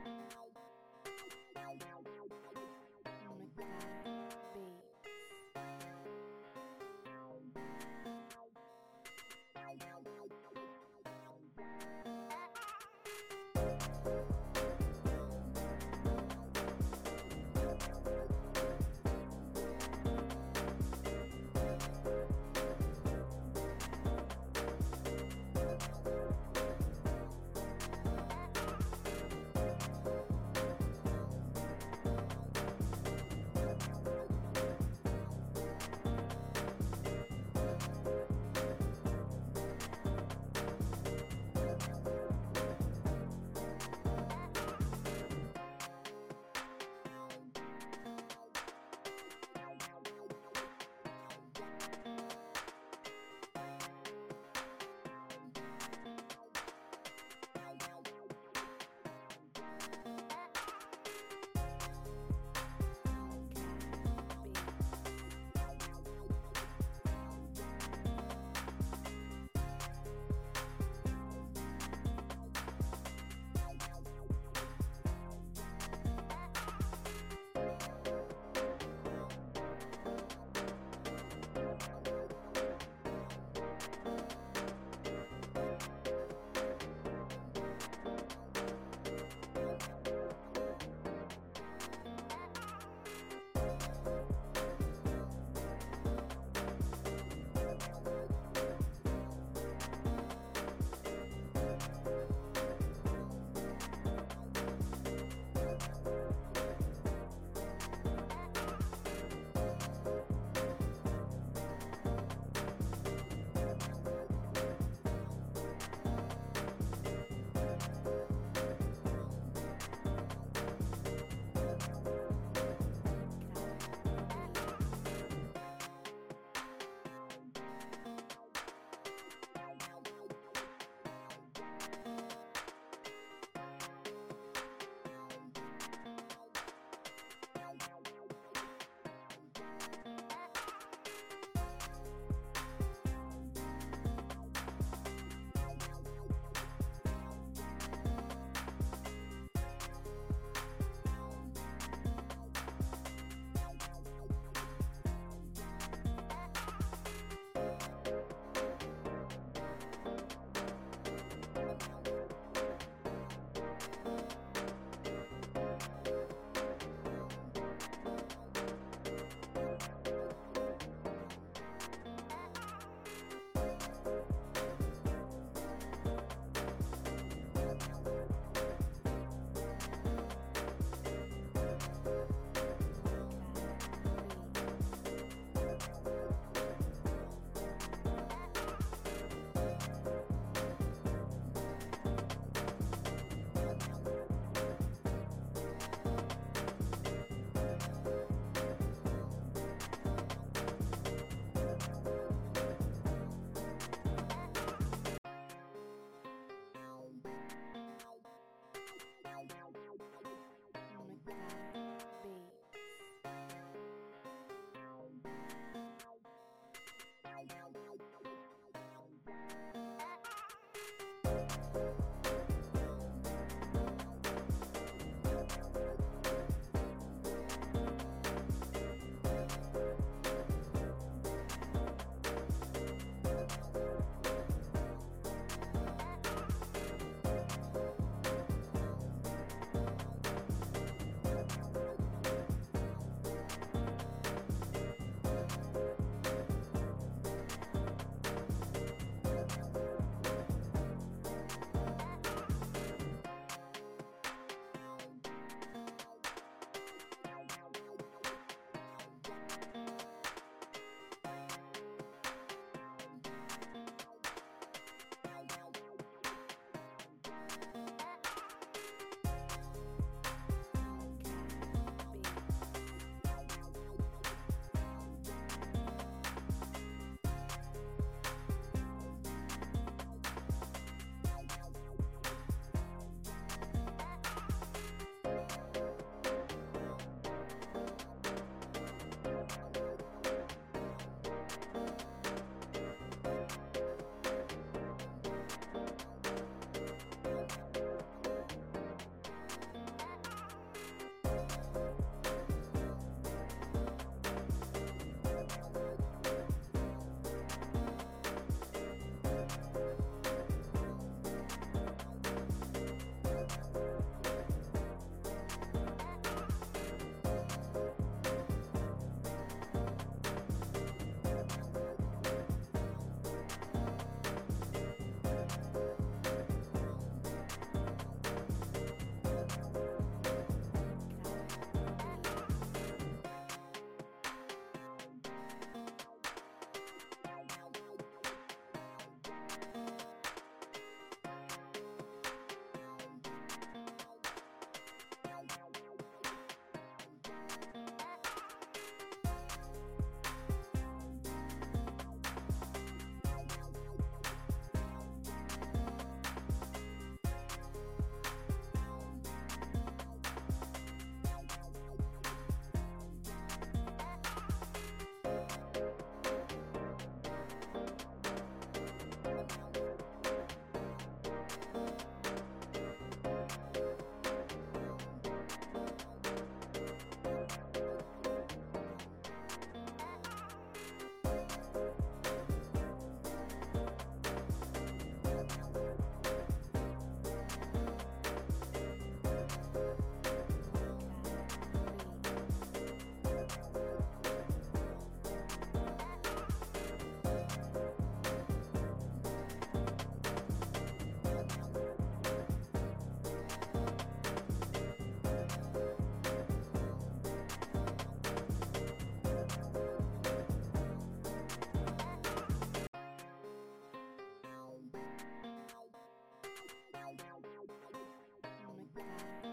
matter.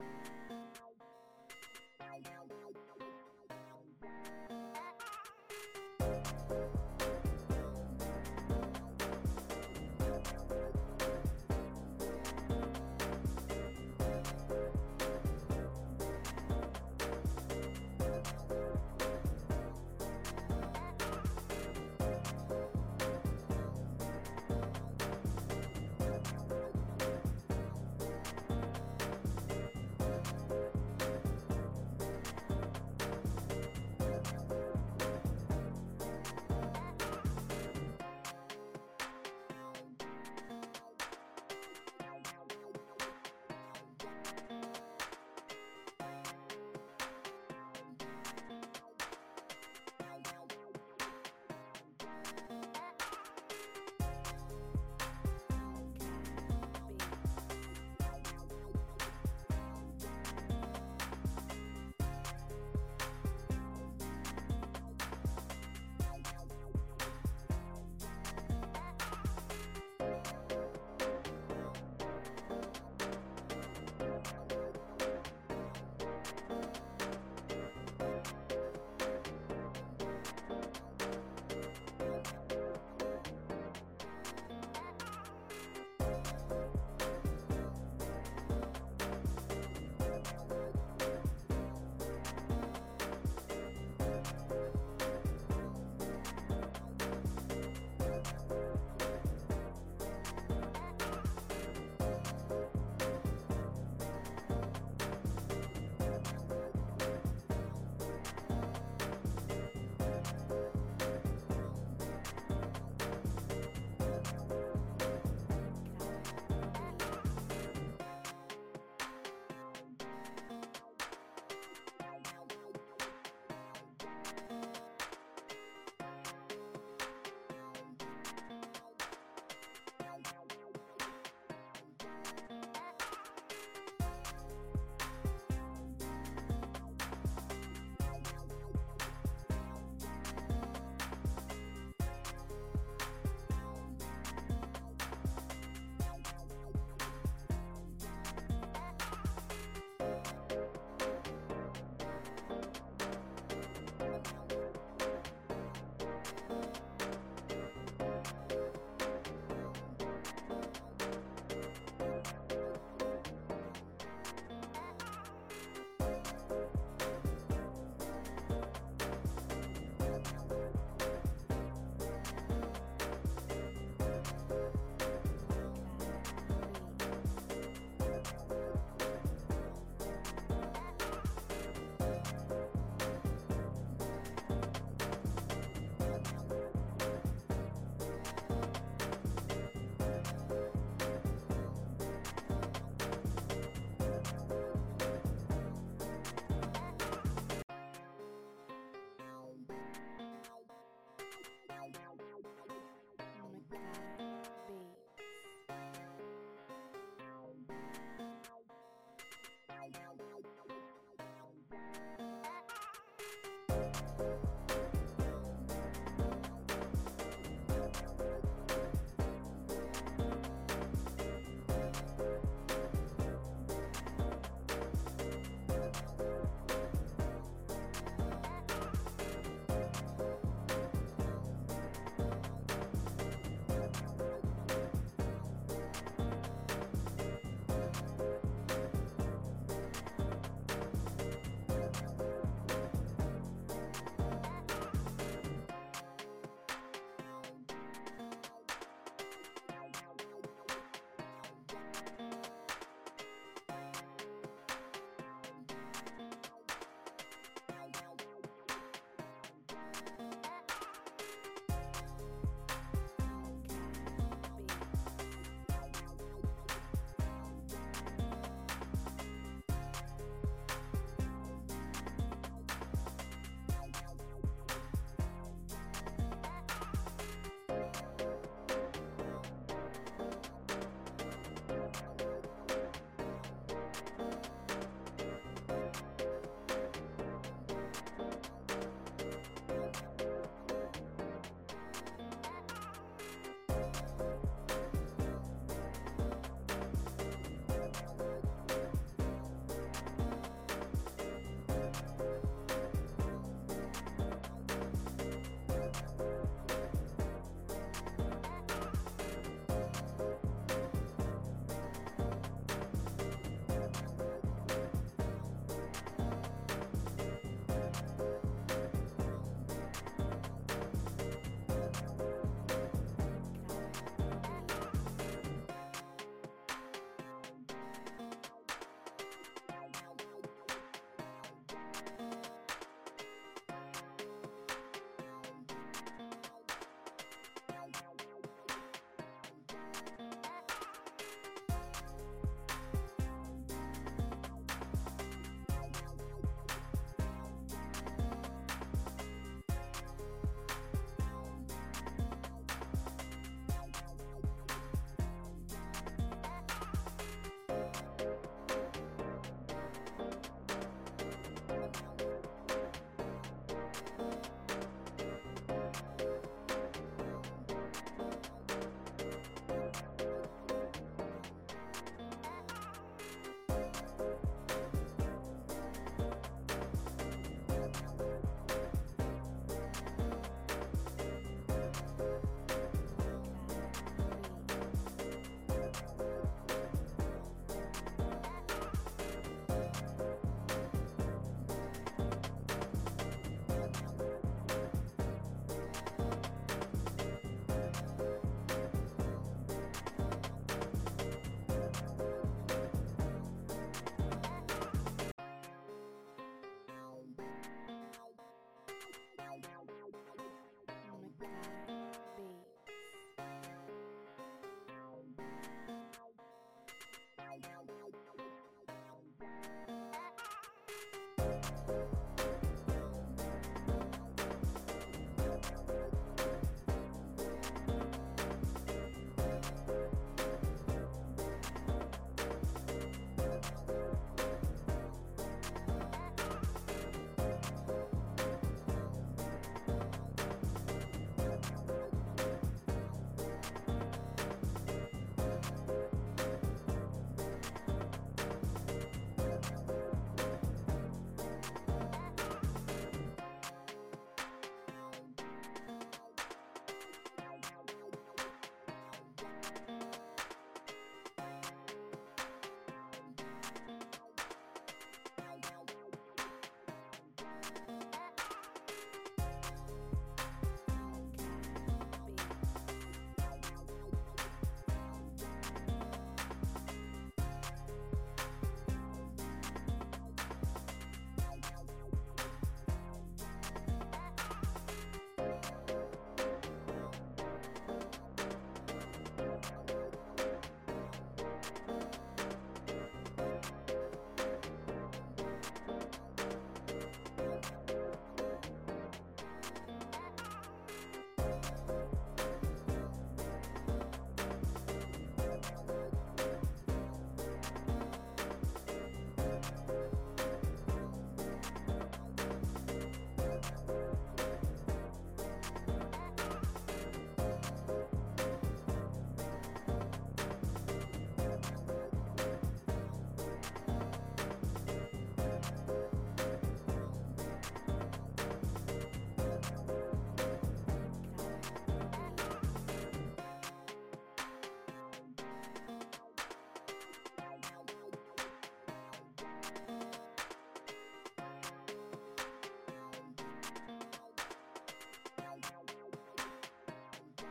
Beats.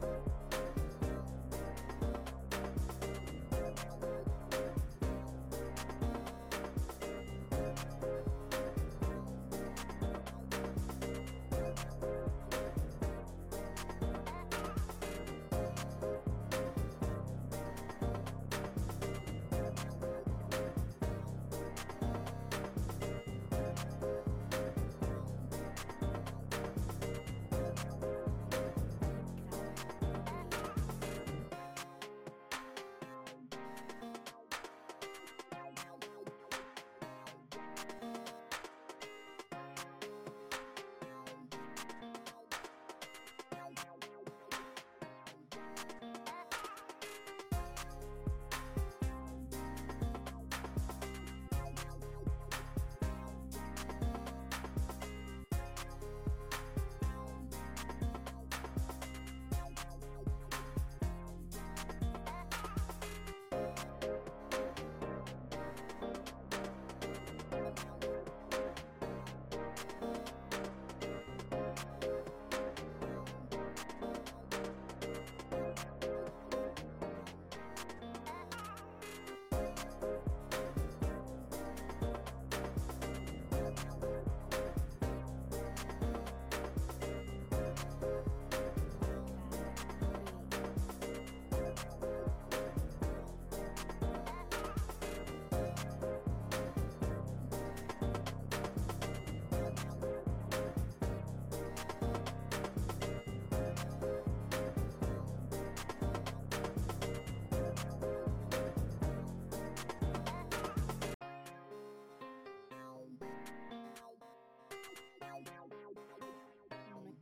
Bye.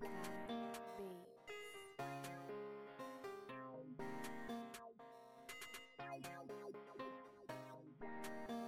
Bye. Bye.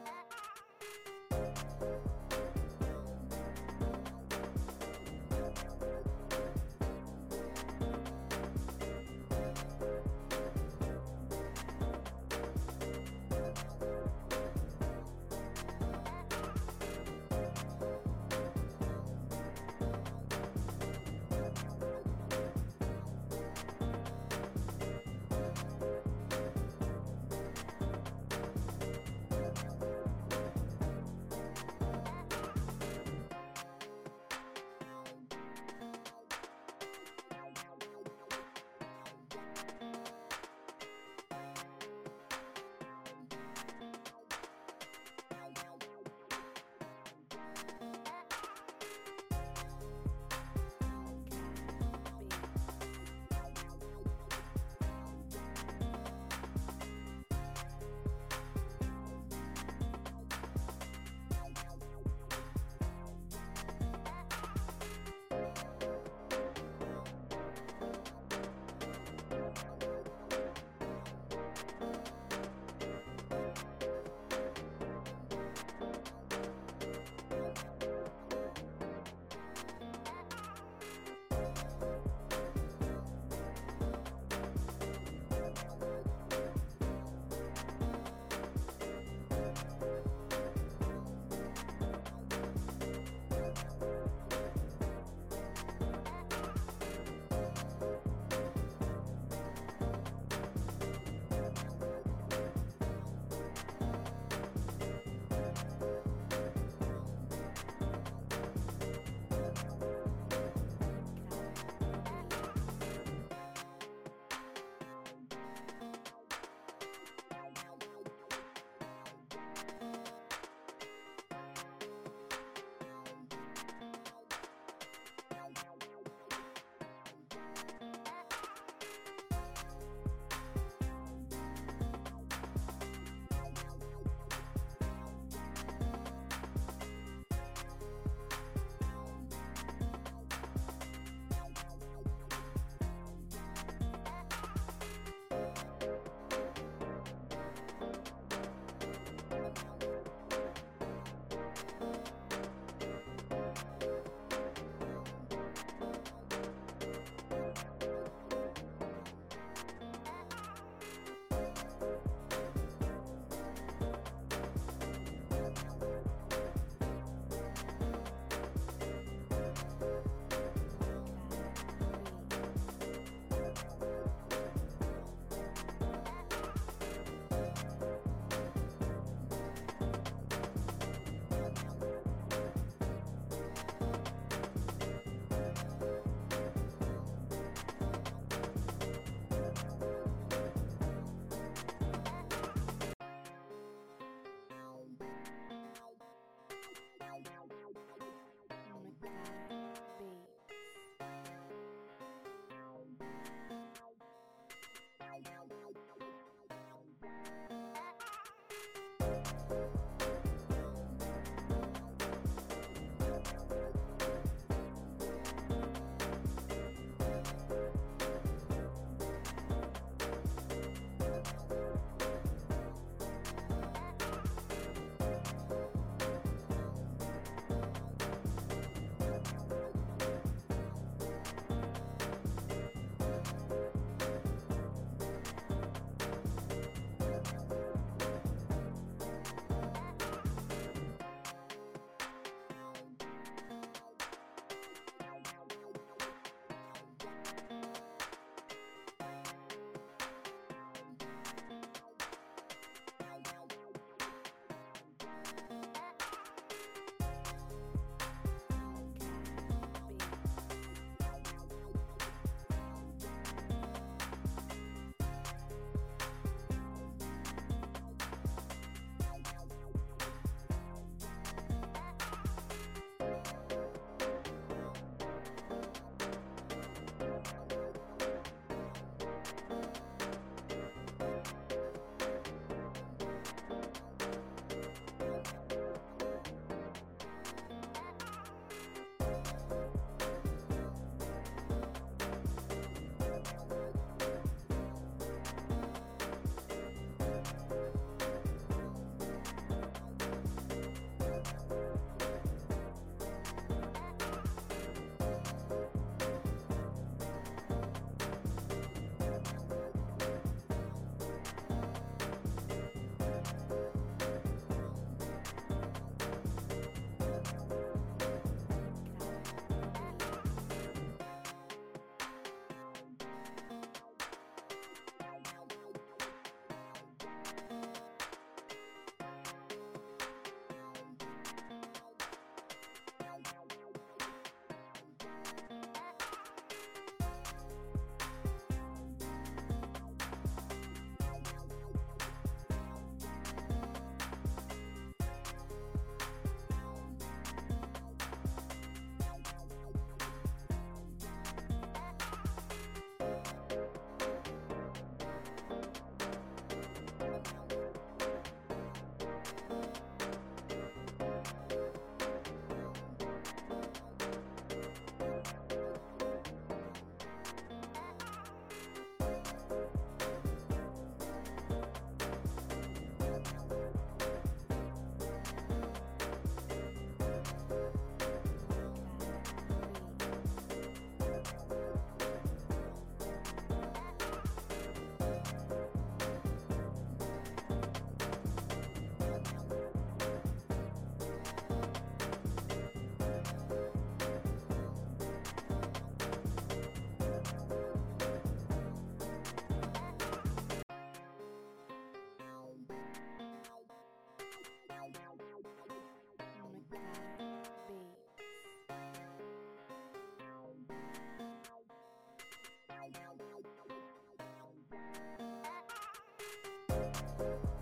Oh Beats.